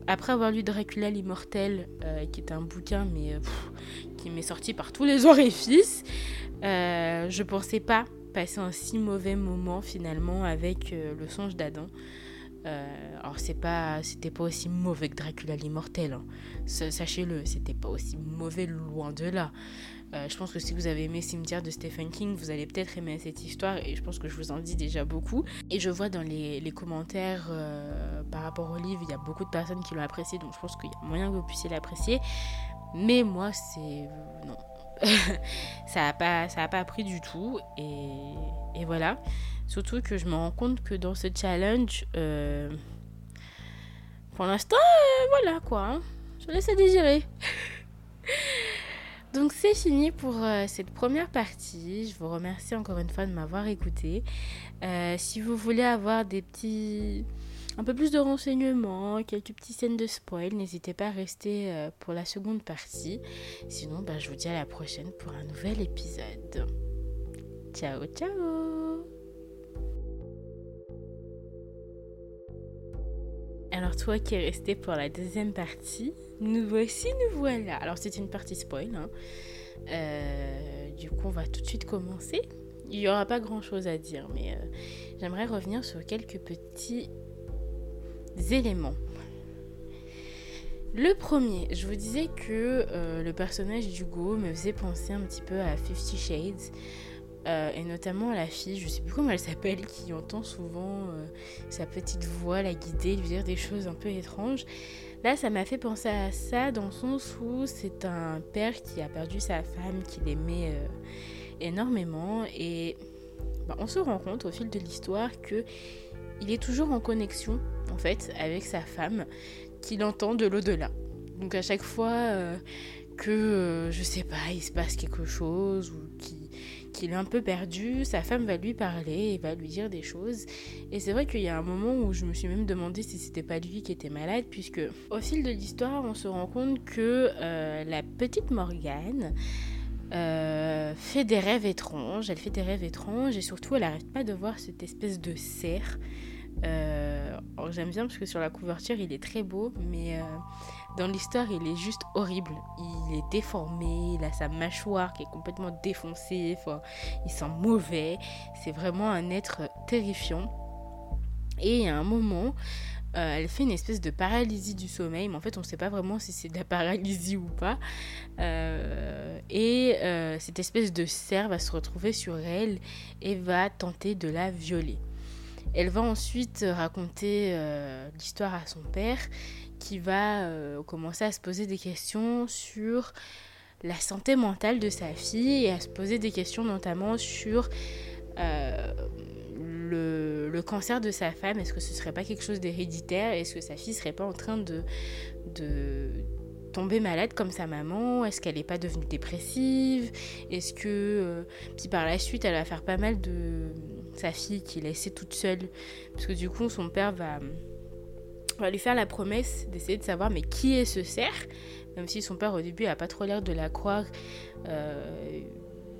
après avoir lu Dracula l'immortel, euh, qui est un bouquin mais qui m'est sorti par tous les *laughs* orifices, je pensais pas passer un si mauvais moment finalement avec le songe d'Adam. Euh, alors c'est pas, c'était pas aussi mauvais que Dracula l'immortel. Hein. Sachez-le, c'était pas aussi mauvais loin de là. Euh, je pense que si vous avez aimé Cimetière de Stephen King, vous allez peut-être aimer cette histoire et je pense que je vous en dis déjà beaucoup. Et je vois dans les, commentaires euh, par rapport au livre, il y a beaucoup de personnes qui l'ont apprécié, donc je pense qu'il y a moyen que vous puissiez l'apprécier. Mais moi, c'est... non. *laughs* ça n'a pas, ça a pas pris du tout. Et voilà. Surtout que je me rends compte que dans ce challenge, euh, pour l'instant, euh, voilà quoi. Hein. je laisse à désirer. *laughs* Donc c'est fini pour euh, cette première partie. Je vous remercie encore une fois de m'avoir écouté. si vous voulez avoir des petits un peu plus de renseignements, quelques petites scènes de spoil, n'hésitez pas à rester pour la seconde partie. Sinon, bah, je vous dis à la prochaine pour un nouvel épisode. Ciao, ciao Alors toi qui es resté pour la deuxième partie, nous voici, nous voilà. Alors c'est une partie spoil. Hein. Euh, du coup on va tout de suite commencer. Il n'y aura pas grand chose à dire, mais euh, j'aimerais revenir sur quelques petits éléments. Le premier, je vous disais que euh, le personnage d'Hugo me faisait penser un petit peu à Fifty Shades. Euh, et notamment la fille, je sais plus comment elle s'appelle, qui entend souvent euh, sa petite voix la guider, lui dire des choses un peu étranges. Là, ça m'a fait penser à ça dans le sens où c'est un père qui a perdu sa femme qu'il aimait euh, énormément et bah, on se rend compte au fil de l'histoire que il est toujours en connexion en fait avec sa femme qu'il entend de l'au-delà. Donc à chaque fois que je sais pas, il se passe quelque chose ou qu'il qu'il est un peu perdu, sa femme va lui parler et va lui dire des choses. Et c'est vrai qu'il y a un moment où je me suis même demandé si c'était pas lui qui était malade, puisque au fil de l'histoire, on se rend compte que euh, la petite Morgane euh, fait des rêves étranges. Elle fait des rêves étranges et surtout, elle n'arrête pas de voir cette espèce de cerf. Euh, j'aime bien parce que sur la couverture, il est très beau, mais dans l'histoire, il est juste horrible. Il est déformé, il a sa mâchoire qui est complètement défoncée, il sent mauvais. C'est vraiment un être terrifiant. Et à un moment, euh, elle fait une espèce de paralysie du sommeil, mais en fait on ne sait pas vraiment si c'est de la paralysie ou pas. Euh, et euh, cette espèce de cerf va se retrouver sur elle et va tenter de la violer. Elle va ensuite raconter l'histoire à son père qui va euh, commencer à se poser des questions sur la santé mentale de sa fille et à se poser des questions notamment sur euh, le, cancer de sa femme. Est-ce que ce serait pas quelque chose d'héréditaire? Est-ce que sa fille serait pas en train de, de tomber malade comme sa maman? Est-ce qu'elle n'est pas devenue dépressive? Est-ce que... Euh, puis par la suite, elle va faire pas mal de sa fille qui est laissée toute seule. Parce que du coup, son père va on va lui faire la promesse d'essayer de savoir mais qui est ce cerf, même si son père au début n'a pas trop l'air de la croire. Euh,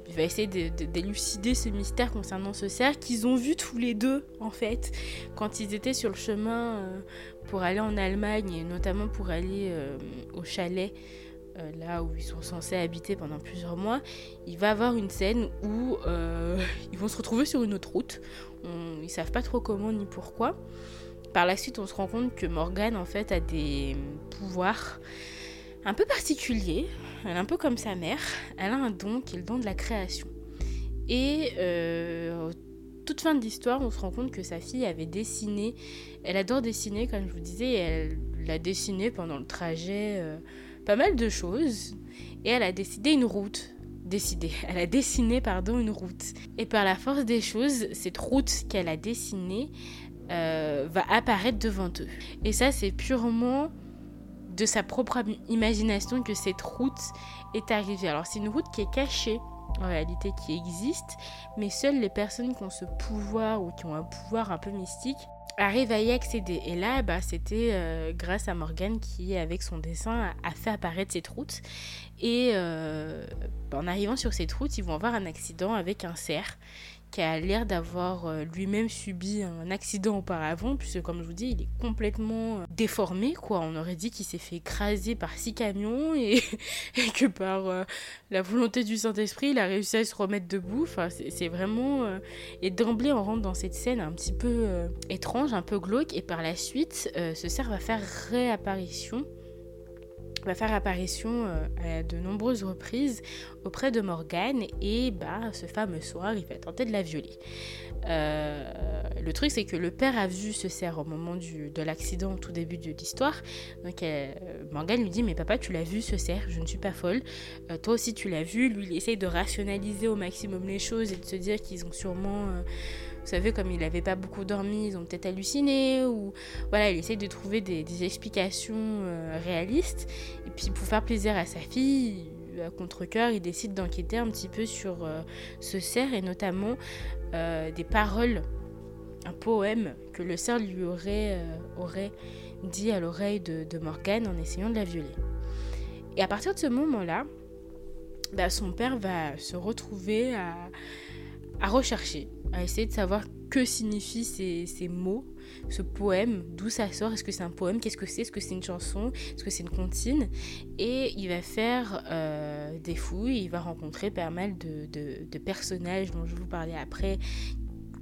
il va essayer d'élucider ce mystère concernant ce cerf qu'ils ont vu tous les deux en fait quand ils étaient sur le chemin euh, pour aller en Allemagne et notamment pour aller euh, au chalet là où ils sont censés habiter pendant plusieurs mois, il va avoir une scène où *laughs* ils vont se retrouver sur une autre route. On, ils savent pas trop comment ni pourquoi. Par la suite, on se rend compte que Morgane, en fait, a des pouvoirs un peu particuliers. Elle est un peu comme sa mère. Elle a un don qui est le don de la création. Et euh, toute fin de l'histoire, on se rend compte que sa fille avait dessiné. Elle adore dessiner, comme je vous disais. elle l'a dessiné pendant le trajet. Euh, pas mal de choses et elle a décidé une route. Décidé, elle a dessiné pardon une route. Et par la force des choses, cette route qu'elle a dessinée euh, va apparaître devant eux. Et ça, c'est purement de sa propre imagination que cette route est arrivée. Alors c'est une route qui est cachée en réalité qui existe, mais seules les personnes qui ont ce pouvoir ou qui ont un pouvoir un peu mystique arrivent à y accéder. Et là, bah, c'était euh, grâce à Morgane qui, avec son dessin, a, fait apparaître cette route. Et euh, en arrivant sur cette route, ils vont avoir un accident avec un cerf qui a l'air d'avoir euh, lui-même subi un accident auparavant, puisque comme je vous dis, il est complètement euh, déformé, quoi. On aurait dit qu'il s'est fait écraser par six camions et, *laughs* que par euh, la volonté du Saint-Esprit, il a réussi à se remettre debout. Enfin, c'est vraiment... Et d'emblée, on rentre dans cette scène un petit peu étrange, un peu glauque, et par la suite, ce cerf va faire réapparition va faire apparition euh, à de nombreuses reprises auprès de Morgane et bah ce fameux soir il va tenter de la violer. Euh, le truc c'est que le père a vu ce cerf au moment du, de l'accident au tout début de l'histoire. Donc euh, Morgane lui dit mais papa tu l'as vu ce cerf, je ne suis pas folle. toi aussi tu l'as vu. Lui il essaye de rationaliser au maximum les choses et de se dire qu'ils ont sûrement savez, comme il n'avait pas beaucoup dormi, ils ont peut-être halluciné, ou voilà, il essaye de trouver des, explications euh, réalistes. Et puis pour faire plaisir à sa fille, à contre-coeur, il décide d'enquêter un petit peu sur euh, ce cerf et notamment euh, des paroles, un poème que le cerf lui aurait, aurait dit à l'oreille de, Morgane en essayant de la violer. Et à partir de ce moment-là, bah, son père va se retrouver à, à rechercher à essayer de savoir que signifient ces, mots, ce poème, d'où ça sort, est-ce que c'est un poème, qu'est-ce que c'est, est-ce que c'est une chanson, est-ce que c'est une comptine. Et il va faire euh, des fouilles, il va rencontrer pas mal de, personnages dont je vous parler après,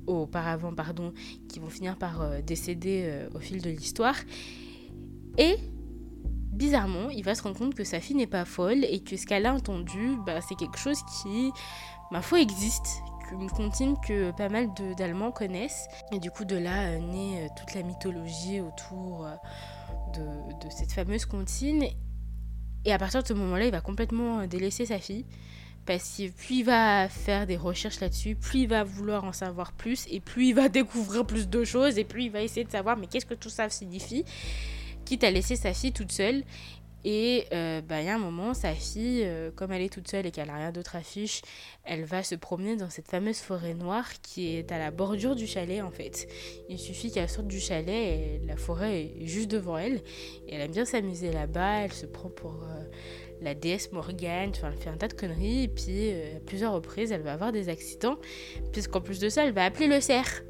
auparavant, pardon, qui vont finir par euh, décéder euh, au fil de l'histoire. Et bizarrement, il va se rendre compte que sa fille n'est pas folle et que ce qu'elle a entendu, bah, c'est quelque chose qui, ma foi, existe, une comptine que pas mal d'Allemands connaissent. Et du coup, de là euh, naît euh, toute la mythologie autour euh, de, cette fameuse comptine. Et à partir de ce moment-là, il va complètement délaisser sa fille. Parce que plus il va faire des recherches là-dessus, plus il va vouloir en savoir plus, et plus il va *laughs* découvrir plus de choses, et plus il va essayer de savoir mais qu'est-ce que tout ça signifie, quitte à laisser sa fille toute seule. Et euh, bah, il y a un moment, sa fille, euh, comme elle est toute seule et qu'elle n'a rien d'autre à fiche, elle va se promener dans cette fameuse forêt noire qui est à la bordure du chalet en fait. Il suffit qu'elle sorte du chalet et la forêt est juste devant elle. Et elle aime bien s'amuser là-bas, elle se prend pour euh, la déesse Morgane, enfin elle fait un tas de conneries. Et puis à plusieurs reprises, elle va avoir des accidents, puisqu'en plus de ça, elle va appeler le cerf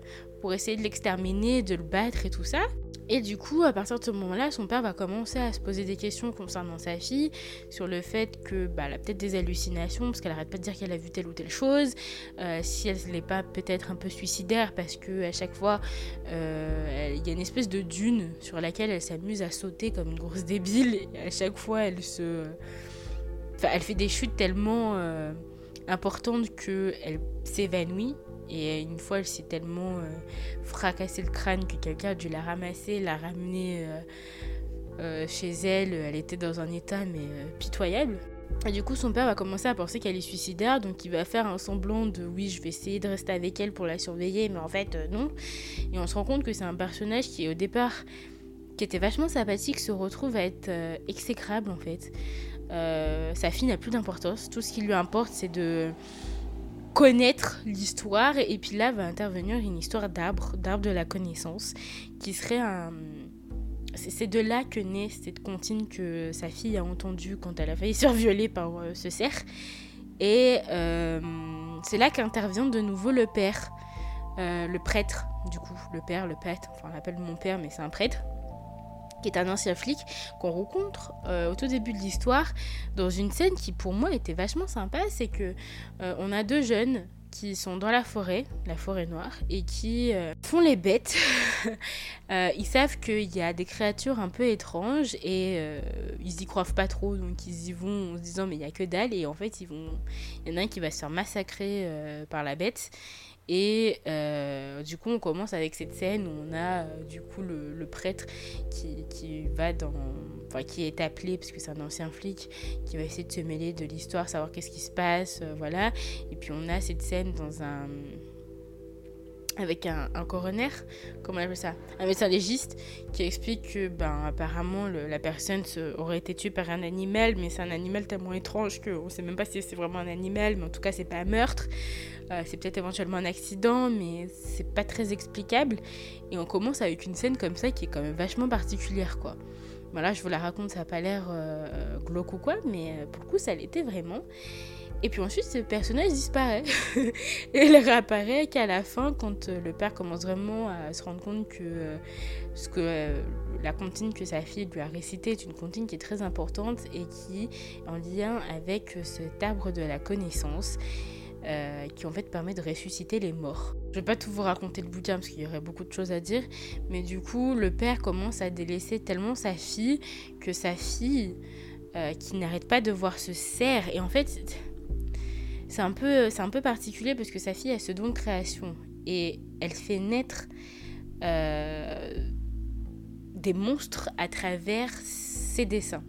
pour essayer de l'exterminer, de le battre et tout ça. Et du coup, à partir de ce moment-là, son père va commencer à se poser des questions concernant sa fille, sur le fait que bah, a peut-être des hallucinations, parce qu'elle arrête pas de dire qu'elle a vu telle ou telle chose, euh, si elle n'est pas peut-être un peu suicidaire, parce que à chaque fois, euh, il y a une espèce de dune sur laquelle elle s'amuse à sauter comme une grosse débile, et à chaque fois, elle se... Enfin, elle fait des chutes tellement euh, importantes qu'elle s'évanouit et une fois, elle s'est tellement euh, fracassé le crâne que quelqu'un a dû la ramasser, la ramener euh, euh, chez elle. Elle était dans un état mais pitoyable. Et du coup, son père va commencer à penser qu'elle est suicidaire, donc il va faire un semblant de oui, je vais essayer de rester avec elle pour la surveiller, mais en fait, non. Et on se rend compte que c'est un personnage qui, au départ, qui était vachement sympathique, se retrouve à être exécrable en fait. sa fille n'a plus d'importance. Tout ce qui lui importe, c'est de connaître l'histoire et puis là va intervenir une histoire d'arbre, d'arbre de la connaissance qui serait un... C'est de là que naît cette comptine que sa fille a entendue quand elle a failli *laughs* se faire violer par euh, ce cerf. Et euh, c'est là qu'intervient de nouveau le père, euh, le prêtre, du coup, le père, le prêtre, enfin on l'appelle mon père, mais c'est un prêtre qui est un ancien flic qu'on rencontre euh, au tout début de l'histoire dans une scène qui pour moi était vachement sympa, c'est que euh, on a deux jeunes qui sont dans la forêt, la forêt noire, et qui euh, font les bêtes. *laughs* ils savent qu'il y a des créatures un peu étranges et ils y croient pas trop, donc ils y vont en se disant mais il y a que dalle et en fait ils vont, il y en a un qui va se faire massacrer par la bête et euh, du coup, on commence avec cette scène où on a euh, du coup le, prêtre qui, va dans. enfin qui est appelé parce que c'est un ancien flic qui va essayer de se mêler de l'histoire, savoir qu'est-ce qui se passe, voilà. Et puis on a cette scène dans un avec un, coroner, comment on appelle ça Un médecin légiste qui explique que, ben, apparemment, la personne aurait été tuée par un animal, mais c'est un animal tellement étrange qu'on ne sait même pas si c'est vraiment un animal, mais en tout cas, c'est pas un meurtre. Euh, c'est peut-être éventuellement un accident, mais c'est pas très explicable. Et on commence avec une scène comme ça qui est quand même vachement particulière, quoi. Voilà, je vous la raconte, ça n'a pas l'air euh, glauque ou quoi, mais euh, pour le coup, ça l'était vraiment. Et puis ensuite, ce personnage disparaît. *laughs* et il réapparaît qu'à la fin, quand euh, le père commence vraiment à se rendre compte que, euh, ce que euh, la comptine que sa fille lui a récitée est une comptine qui est très importante et qui est en lien avec cet arbre de la connaissance. qui en fait permet de ressusciter les morts. Je vais pas tout vous raconter le bouquin parce qu'il y aurait beaucoup de choses à dire, mais du coup le père commence à délaisser tellement sa fille que sa fille, qui n'arrête pas de voir ce cerf, et en fait c'est un, peu, un peu particulier parce que sa fille a ce don de création et elle fait naître euh, des monstres à travers ses dessins.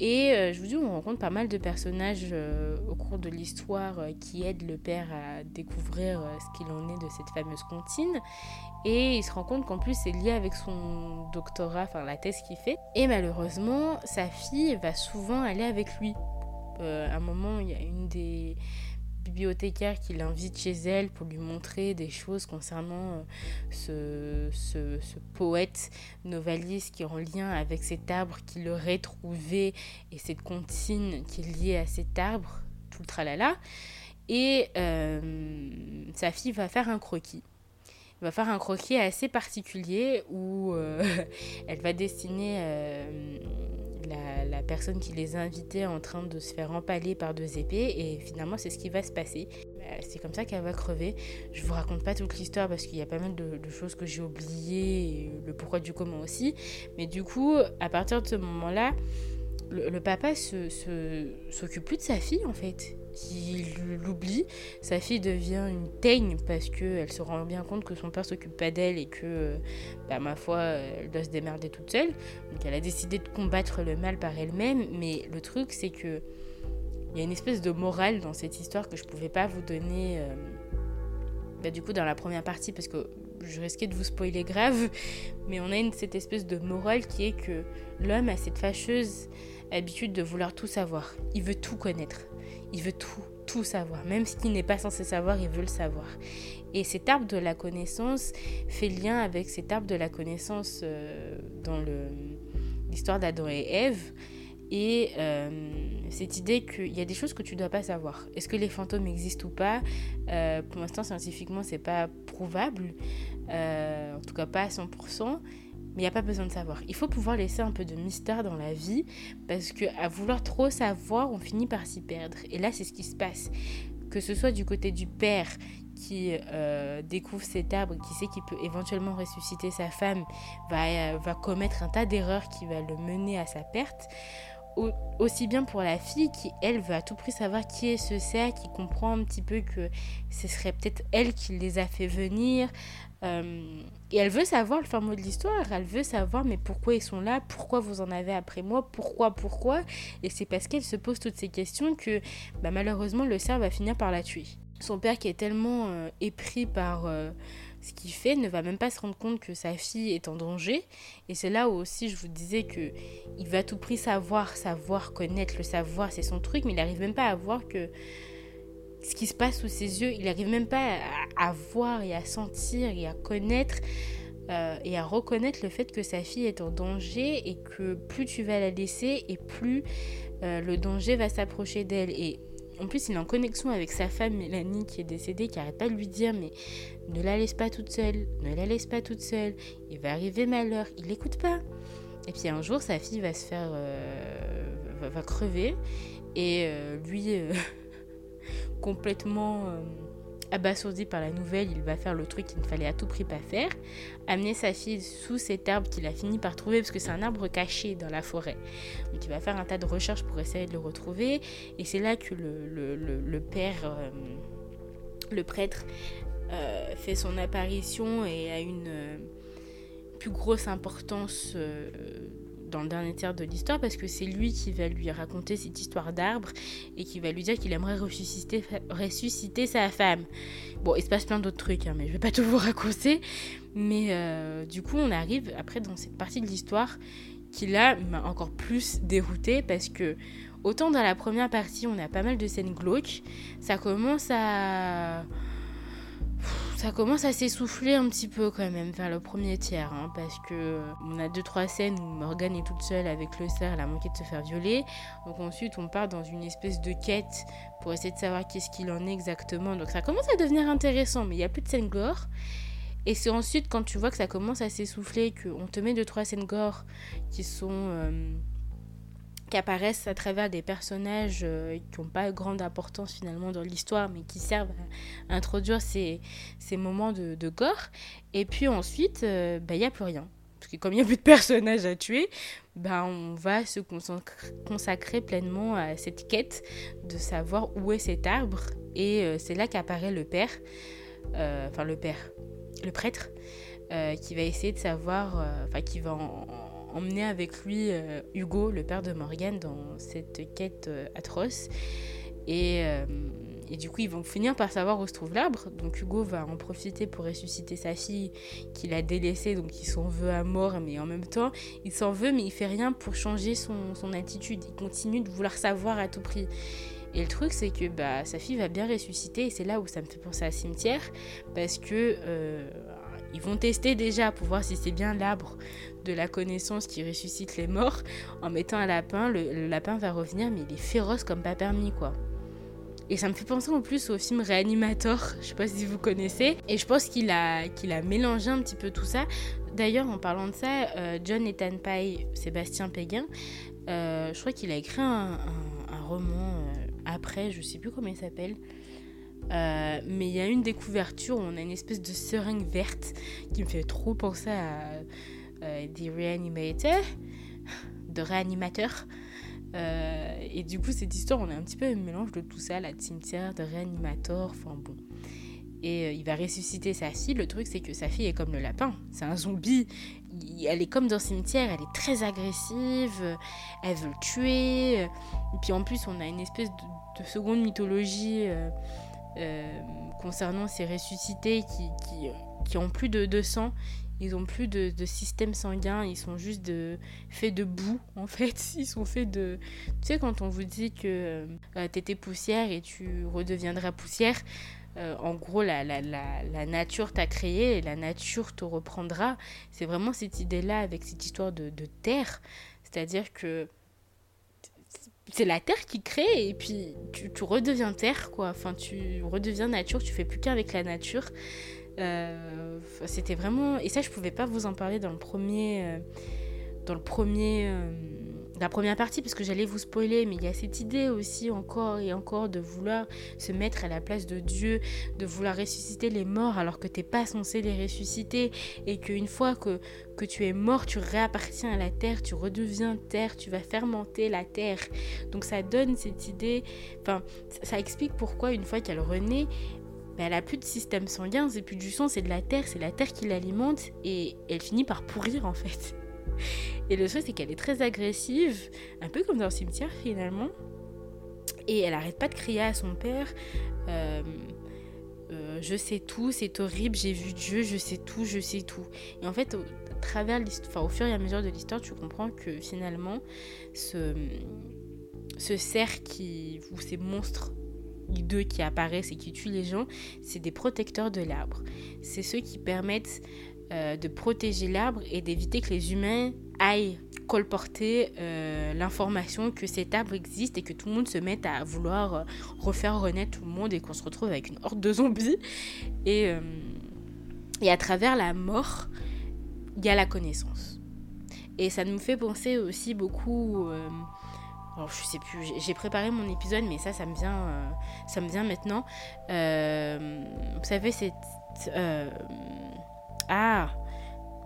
Et euh, je vous dis, on rencontre pas mal de personnages euh, au cours de l'histoire qui aident le père à découvrir ce qu'il en est de cette fameuse comptine. Et il se rend compte qu'en plus c'est lié avec son doctorat, enfin la thèse qu'il fait. Et malheureusement, sa fille va souvent aller avec lui euh, à un moment, il y a une des bibliothécaires qui l'invite chez elle pour lui montrer des choses concernant euh, ce, poète noveliste qui est en lien avec cet arbre qu'il aurait trouvé et cette comptine qui est liée à cet arbre, tout le tralala. Et euh, sa fille va faire un croquis. Va faire un croquis assez particulier où *laughs* elle va dessiner la, personne qui les a invités en train de se faire empaler par deux épées et finalement c'est ce qui va se passer. Euh, c'est comme ça qu'elle va crever. Je vous raconte pas toute l'histoire parce qu'il y a pas mal de, choses que j'ai oubliées, le pourquoi du comment aussi. Mais du coup, à partir de ce moment-là, le, papa s'occupe se, plus de sa fille en fait il l'oublie. Sa fille devient une teigne parce qu'elle se rend bien compte que son père s'occupe pas d'elle et que, bah, ma foi, elle doit se démerder toute seule. Donc elle a décidé de combattre le mal par elle-même. Mais le truc, c'est que il y a une espèce de morale dans cette histoire que je pouvais pas vous donner. Euh, bah, du coup, dans la première partie, parce que je risquais de vous spoiler grave, mais on a cette espèce de morale qui est que l'homme a cette fâcheuse habitude de vouloir tout savoir. Il veut tout connaître il veut tout, tout savoir. Même ce qu'il n'est pas censé savoir, il veut le savoir. Et cet arbre de la connaissance fait lien avec cet arbre de la connaissance euh, dans l'histoire d'Adam et Ève. Et euh, cette idée qu'il y a des choses que tu ne dois pas savoir. Est-ce que les fantômes existent ou pas? Euh, Pour l'instant, scientifiquement, c'est pas prouvable. en tout cas, pas à 100% mais il n'y a pas besoin de savoir. Il faut pouvoir laisser un peu de mystère dans la vie parce que à vouloir trop savoir, on finit par s'y perdre. Et là, c'est ce qui se passe. Que ce soit du côté du père qui euh, découvre cet arbre, qui sait qu'il peut éventuellement ressusciter sa femme, va, euh, va commettre un tas d'erreurs qui va le mener à sa perte. Aussi bien pour la fille qui, elle, veut à tout prix savoir qui est ce cerf, qui comprend un petit peu que ce serait peut-être elle qui les a fait venir, euh, et elle veut savoir le fin mot de l'histoire, elle veut savoir mais pourquoi ils sont là, pourquoi vous en avez après moi, pourquoi, pourquoi? Et c'est parce qu'elle se pose toutes ces questions que bah, malheureusement le cerf va finir par la tuer. Son père qui est tellement euh, épris par euh, ce qu'il fait ne va même pas se rendre compte que sa fille est en danger. Et c'est là où aussi je vous disais que il va à tout prix savoir, savoir, connaître, le savoir, c'est son truc, mais il n'arrive même pas à voir que ce qui se passe sous ses yeux. Il n'arrive même pas à, voir et à sentir et à connaître euh, et à reconnaître le fait que sa fille est en danger et que plus tu vas la laisser et plus euh, le danger va s'approcher d'elle. Et en plus, il est en connexion avec sa femme Mélanie qui est décédée, qui n'arrête pas de lui dire mais ne la laisse pas toute seule, ne la laisse pas toute seule, il va arriver malheur. Il n'écoute pas. Et puis un jour, sa fille va se faire. Euh, va, crever et lui *laughs* complètement euh, abasourdi par la nouvelle, il va faire le truc qu'il ne fallait à tout prix pas faire, amener sa fille sous cet arbre qu'il a fini par trouver, parce que c'est un arbre caché dans la forêt. Donc il va faire un tas de recherches pour essayer de le retrouver, et c'est là que le, père, euh, le prêtre, euh, fait son apparition et a une plus grosse importance dans le dernier tiers de l'histoire parce que c'est lui qui va lui raconter cette histoire d'arbre et qui va lui dire qu'il aimerait ressusciter, sa femme. Bon, il se passe plein d'autres trucs, hein, mais je vais pas tout vous raconter. Mais euh, du coup, on arrive après dans cette partie de l'histoire qui là m'a encore plus déroutée parce que autant dans la première partie, on a pas mal de scènes glauques, ça commence à ça commence à s'essouffler un petit peu quand même vers le premier tiers, hein, parce que on a deux trois scènes où Morgane est toute seule avec le cerf, elle a manqué de se faire violer. Donc ensuite on part dans une espèce de quête pour essayer de savoir qu'est-ce qu'il en est exactement. Donc ça commence à devenir intéressant, mais il y a plus de scènes gore. Et c'est ensuite quand tu vois que ça commence à s'essouffler, qu'on te met deux trois scènes gore qui sont euh, qui apparaissent à travers des personnages euh, qui n'ont pas grande importance finalement dans l'histoire, mais qui servent à introduire ces, ces moments de, de, gore. Et puis ensuite, il euh, n'y bah, a plus rien. Parce que comme il n'y a plus de personnages à tuer, bah, on va se consacrer, consacrer pleinement à cette quête de savoir où est cet arbre. Et euh, c'est là qu'apparaît le père, enfin le père, le prêtre, qui va essayer de savoir, enfin qui va en, emmener avec lui euh, Hugo, le père de Morgane, dans cette quête euh, atroce. Et, euh, et, du coup, ils vont finir par savoir où se trouve l'arbre. Donc Hugo va en profiter pour ressusciter sa fille qu'il a délaissée, donc il s'en veut à mort, mais en même temps, il s'en veut, mais il fait rien pour changer son, son attitude. Il continue de vouloir savoir à tout prix. Et le truc, c'est que bah, sa fille va bien ressusciter, et c'est là où ça me fait penser à Cimetière, parce que ils vont tester déjà pour voir si c'est bien l'arbre de la connaissance qui ressuscite les morts. En mettant un lapin, le, lapin va revenir, mais il est féroce comme pas permis, quoi. Et ça me fait penser en plus au film Réanimator, *laughs* je sais pas si vous connaissez. Et je pense qu'il a, qu'il a mélangé un petit peu tout ça. D'ailleurs, en parlant de ça, euh, John Ethan Pye, Sébastien Péguin, euh, je crois qu'il a écrit un, roman euh, après, je sais plus comment il s'appelle. mais il y a une découverture où on a une espèce de seringue verte qui me fait trop penser à euh, des réanimateurs, de réanimateurs. Euh, et du coup, cette histoire, on a un petit peu un mélange de tout ça, la cimetière, de réanimateur, enfin bon. Et euh, il va ressusciter sa fille. Le truc, c'est que sa fille est comme le lapin. C'est un zombie. Elle est comme dans le cimetière. Elle est très agressive. Elle veut le tuer. Et puis en plus, on a une espèce de, seconde mythologie concernant ces ressuscités qui, qui, ont plus de, de sang ils ont plus de, système sanguin, ils sont juste de, faits de boue *laughs* en fait. Ils sont faits de. Tu sais, quand on vous dit que euh, t'étais poussière et tu redeviendras poussière, euh, en gros, la, nature t'a créé et la nature te reprendra. C'est vraiment cette idée-là avec cette histoire de, de terre. C'est-à-dire que c'est la terre qui crée et puis tu, tu, redeviens terre, quoi. Enfin, tu redeviens nature, tu fais plus qu'avec la nature. Euh, c'était vraiment. Et ça, je pouvais pas vous en parler dans le premier. Euh, dans le premier. Euh, la première partie, parce que j'allais vous spoiler, mais il y a cette idée aussi encore et encore de vouloir se mettre à la place de Dieu, de vouloir ressusciter les morts alors que t'es pas censé les ressusciter, et qu'une fois que, que tu es mort, tu réappartiens à la terre, tu redeviens terre, tu vas fermenter la terre. Donc ça donne cette idée, enfin, ça explique pourquoi une fois qu'elle renaît, elle a plus de système sanguin, c'est plus du sang, c'est de la terre, c'est la terre qui l'alimente et elle finit par pourrir en fait. Et le truc c'est qu'elle est très agressive, un peu comme dans le cimetière finalement. Et elle arrête pas de crier à son père euh, euh, Je sais tout, c'est horrible, j'ai vu Dieu, je sais tout, je sais tout. Et en fait, au, travers au fur et à mesure de l'histoire, tu comprends que finalement, ce, ce cerf qui, ou ces monstres deux qui apparaissent et qui tuent les gens, c'est des protecteurs de l'arbre. C'est ceux qui permettent euh, de protéger l'arbre et d'éviter que les humains aillent colporter euh, l'information que cet arbre existe et que tout le monde se mette à vouloir euh, refaire renaître tout le monde et qu'on se retrouve avec une horde de zombies. Et, et à travers la mort, il y a la connaissance. Et ça nous fait penser aussi beaucoup alors je sais plus, j'ai préparé mon épisode, mais ça, ça me vient, euh, ça me vient maintenant. Euh, vous savez, c'est euh, ah,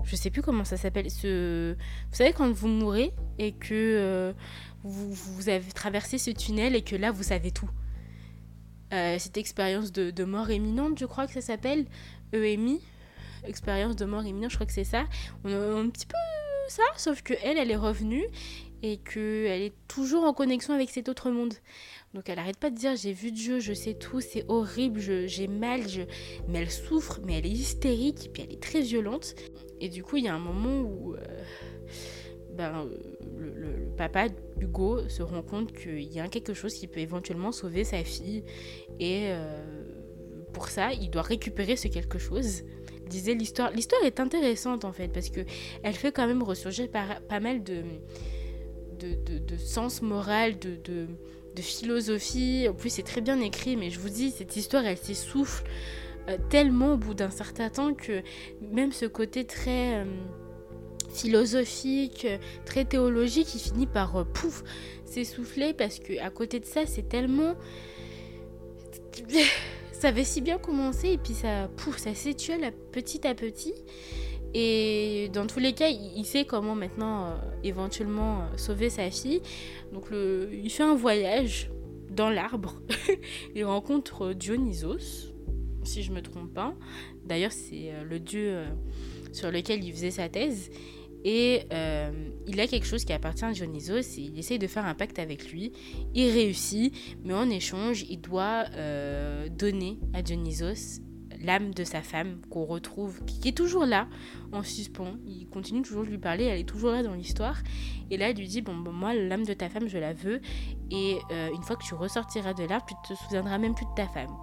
je sais plus comment ça s'appelle. Ce, vous savez quand vous mourrez et que vous, vous, avez traversé ce tunnel et que là vous savez tout. cette expérience de, mort imminente, je crois que ça s'appelle EMI, expérience de mort imminente, je crois que c'est ça. Un petit peu ça, sauf que elle, elle est revenue et qu'elle est toujours en connexion avec cet autre monde. Donc elle arrête pas de dire j'ai vu Dieu, je sais tout, c'est horrible, j'ai mal, je... mais elle souffre, mais elle est hystérique, et puis elle est très violente. Et du coup, il y a un moment où euh, ben, le, le, papa d'Hugo se rend compte qu'il y a quelque chose qui peut éventuellement sauver sa fille. Et euh, pour ça, il doit récupérer ce quelque chose. Disait l'histoire. L'histoire est intéressante en fait parce que elle fait quand même ressurgir pas mal de de, sens moral, de, de, philosophie. En plus, c'est très bien écrit, mais je vous dis, cette histoire, elle s'essouffle euh, tellement au bout d'un certain temps que même ce côté très euh, philosophique, très théologique, il finit par euh, pouf s'essouffler parce que à côté de ça, c'est tellement *laughs* ça avait si bien commencé et puis ça pouf, ça s'étiole petit à petit. Et dans tous les cas, il sait comment maintenant euh, éventuellement euh, sauver sa fille. Donc il fait un voyage dans l'arbre. *laughs* il rencontre Dionysos, si je me trompe pas. D'ailleurs, c'est euh, le dieu sur lequel il faisait sa thèse. Et il a quelque chose qui appartient à Dionysos et il essaye de faire un pacte avec lui. Il réussit, mais en échange, il doit donner à Dionysos l'âme de sa femme qu'on retrouve, qui est toujours là, en suspens. Il continue toujours de lui parler, elle est toujours là dans l'histoire. Et là, il lui dit, bon, moi, l'âme de ta femme, je la veux. Et euh, une fois que tu ressortiras de là, tu te souviendras même plus de ta femme.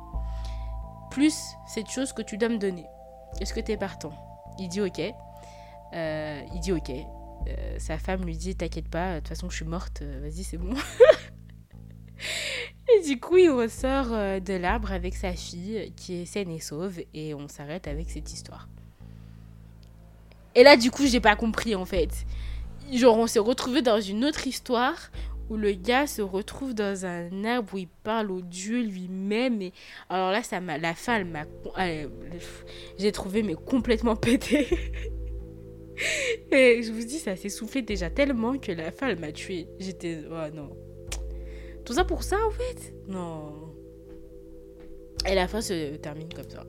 Plus cette chose que tu dois me donner. Est-ce que tu es partant? Il dit ok. Euh, il dit ok. Euh, sa femme lui dit, t'inquiète pas, de toute façon, je suis morte, vas-y, c'est bon. *laughs* *laughs* Et du coup, il ressort euh, de l'arbre avec sa fille qui est saine et sauve et on s'arrête avec cette histoire. Et là, du coup, j'ai pas compris en fait. Genre, on s'est retrouvé dans une autre histoire où le gars se retrouve dans un arbre où il parle au Dieu lui-même. Et alors là, ça m'a, la fin, elle m'a, j'ai trouvé mais complètement *laughs* pété. et je vous dis, ça s'est soufflé déjà tellement que la fin, elle m'a tué. J'étais, oh non. Tout ça pour ça, en fait? Non. Et la fin se termine comme ça.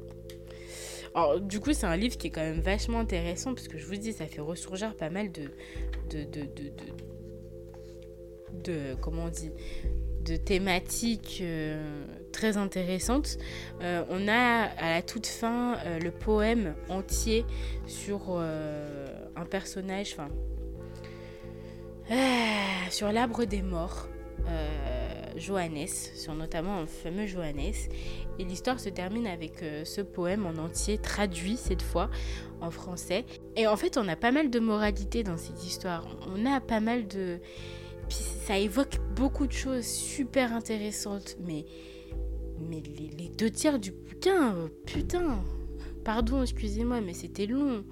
Alors, du coup, c'est un livre qui est quand même vachement intéressant, parce que je vous dis, ça fait ressurgir pas mal de. de. de. de. de, comment on dit de thématiques euh, très intéressantes. Euh, on a à la toute fin euh, le poème entier sur un personnage, enfin, sur l'arbre des morts. Johannes, sur notamment un fameux Johannes. Et l'histoire se termine avec euh, ce poème en entier, traduit cette fois en français. Et en fait, on a pas mal de moralité dans cette histoire. On a pas mal de... Puis ça évoque beaucoup de choses super intéressantes. Mais, mais les, deux tiers du bouquin, euh, putain, pardon, excusez-moi, mais c'était long.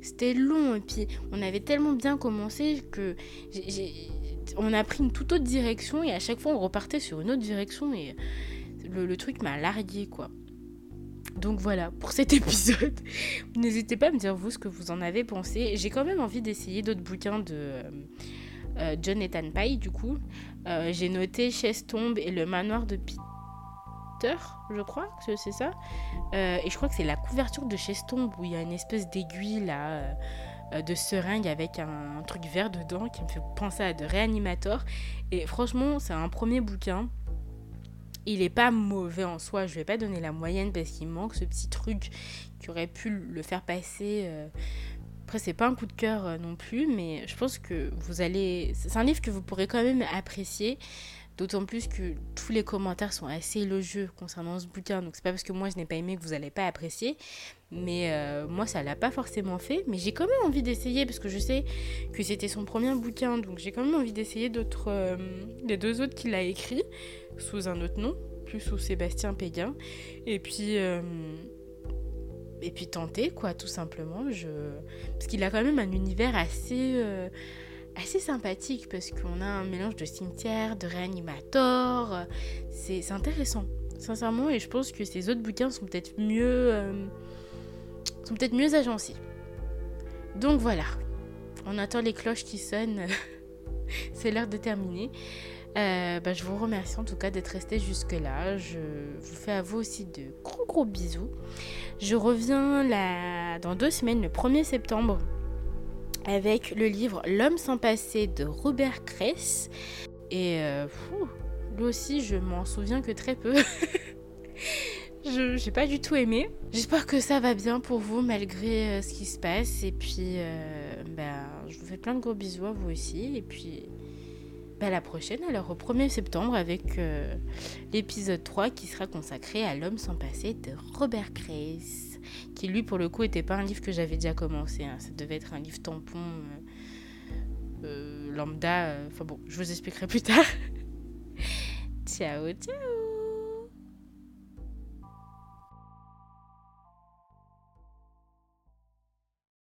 C'était long et puis on avait tellement bien commencé que j'ai on a pris une toute autre direction et à chaque fois on repartait sur une autre direction et le, truc m'a largué quoi. Donc voilà, pour cet *laughs* épisode, n'hésitez pas à me dire vous ce que vous en avez pensé. J'ai quand même envie d'essayer d'autres bouquins de euh, euh, Jonathan Pye du coup. Euh, j'ai noté Chaise tombe et le manoir de Peter, je crois que c'est ça. et je crois que c'est la couverture de Chaise tombe où il y a une espèce d'aiguille là euh, de seringue avec un, truc vert dedans qui me fait penser à de réanimateur. Et franchement, c'est un premier bouquin. Il est pas mauvais en soi, je vais pas donner la moyenne parce qu'il manque ce petit truc qui aurait pu le faire passer. Euh. Après, c'est pas un coup de cœur euh, non plus, mais je pense que vous allez. C'est un livre que vous pourrez quand même apprécier. D'autant plus que tous les commentaires sont assez élogieux concernant ce bouquin. Donc c'est pas parce que moi je n'ai pas aimé que vous n'allez pas apprécier. Mais euh, moi ça l'a pas forcément fait. Mais j'ai quand même envie d'essayer parce que je sais que c'était son premier bouquin. Donc j'ai quand même envie d'essayer d'autres. Euh, les deux autres qu'il a écrits sous un autre nom, plus sous Sébastien Péguin. Et puis. Euh, et puis tenter quoi tout simplement je parce qu'il a quand même un univers assez assez sympathique parce qu'on a un mélange de cimetière, de réanimator. C'est intéressant, sincèrement, et je pense que ces autres bouquins sont peut-être mieux, euh, sont peut-être mieux agencés. Donc voilà, on attend les cloches qui sonnent. *laughs* C'est l'heure de terminer. Euh, bah, je vous remercie en tout cas d'être resté jusque-là. Je vous fais à vous aussi de gros gros bisous. Je reviens dans deux semaines, le 1er septembre, avec le livre L'homme sans passé de Robert Kress. Et euh, aussi, je m'en souviens que très peu. *laughs* je n'ai pas du tout aimé. J'espère que ça va bien pour vous malgré euh, ce qui se passe. Et puis, euh, ben, je vous fais plein de gros bisous à vous aussi. Et puis, à la prochaine, alors au 1er septembre, avec l'épisode 3 qui sera consacré à L'homme sans passé de Robert Kress qui lui pour le coup était pas un livre que j'avais déjà commencé. Hein. Ça devait être un livre tampon euh, euh, lambda. Euh, enfin bon, je vous expliquerai plus tard. *laughs* ciao, ciao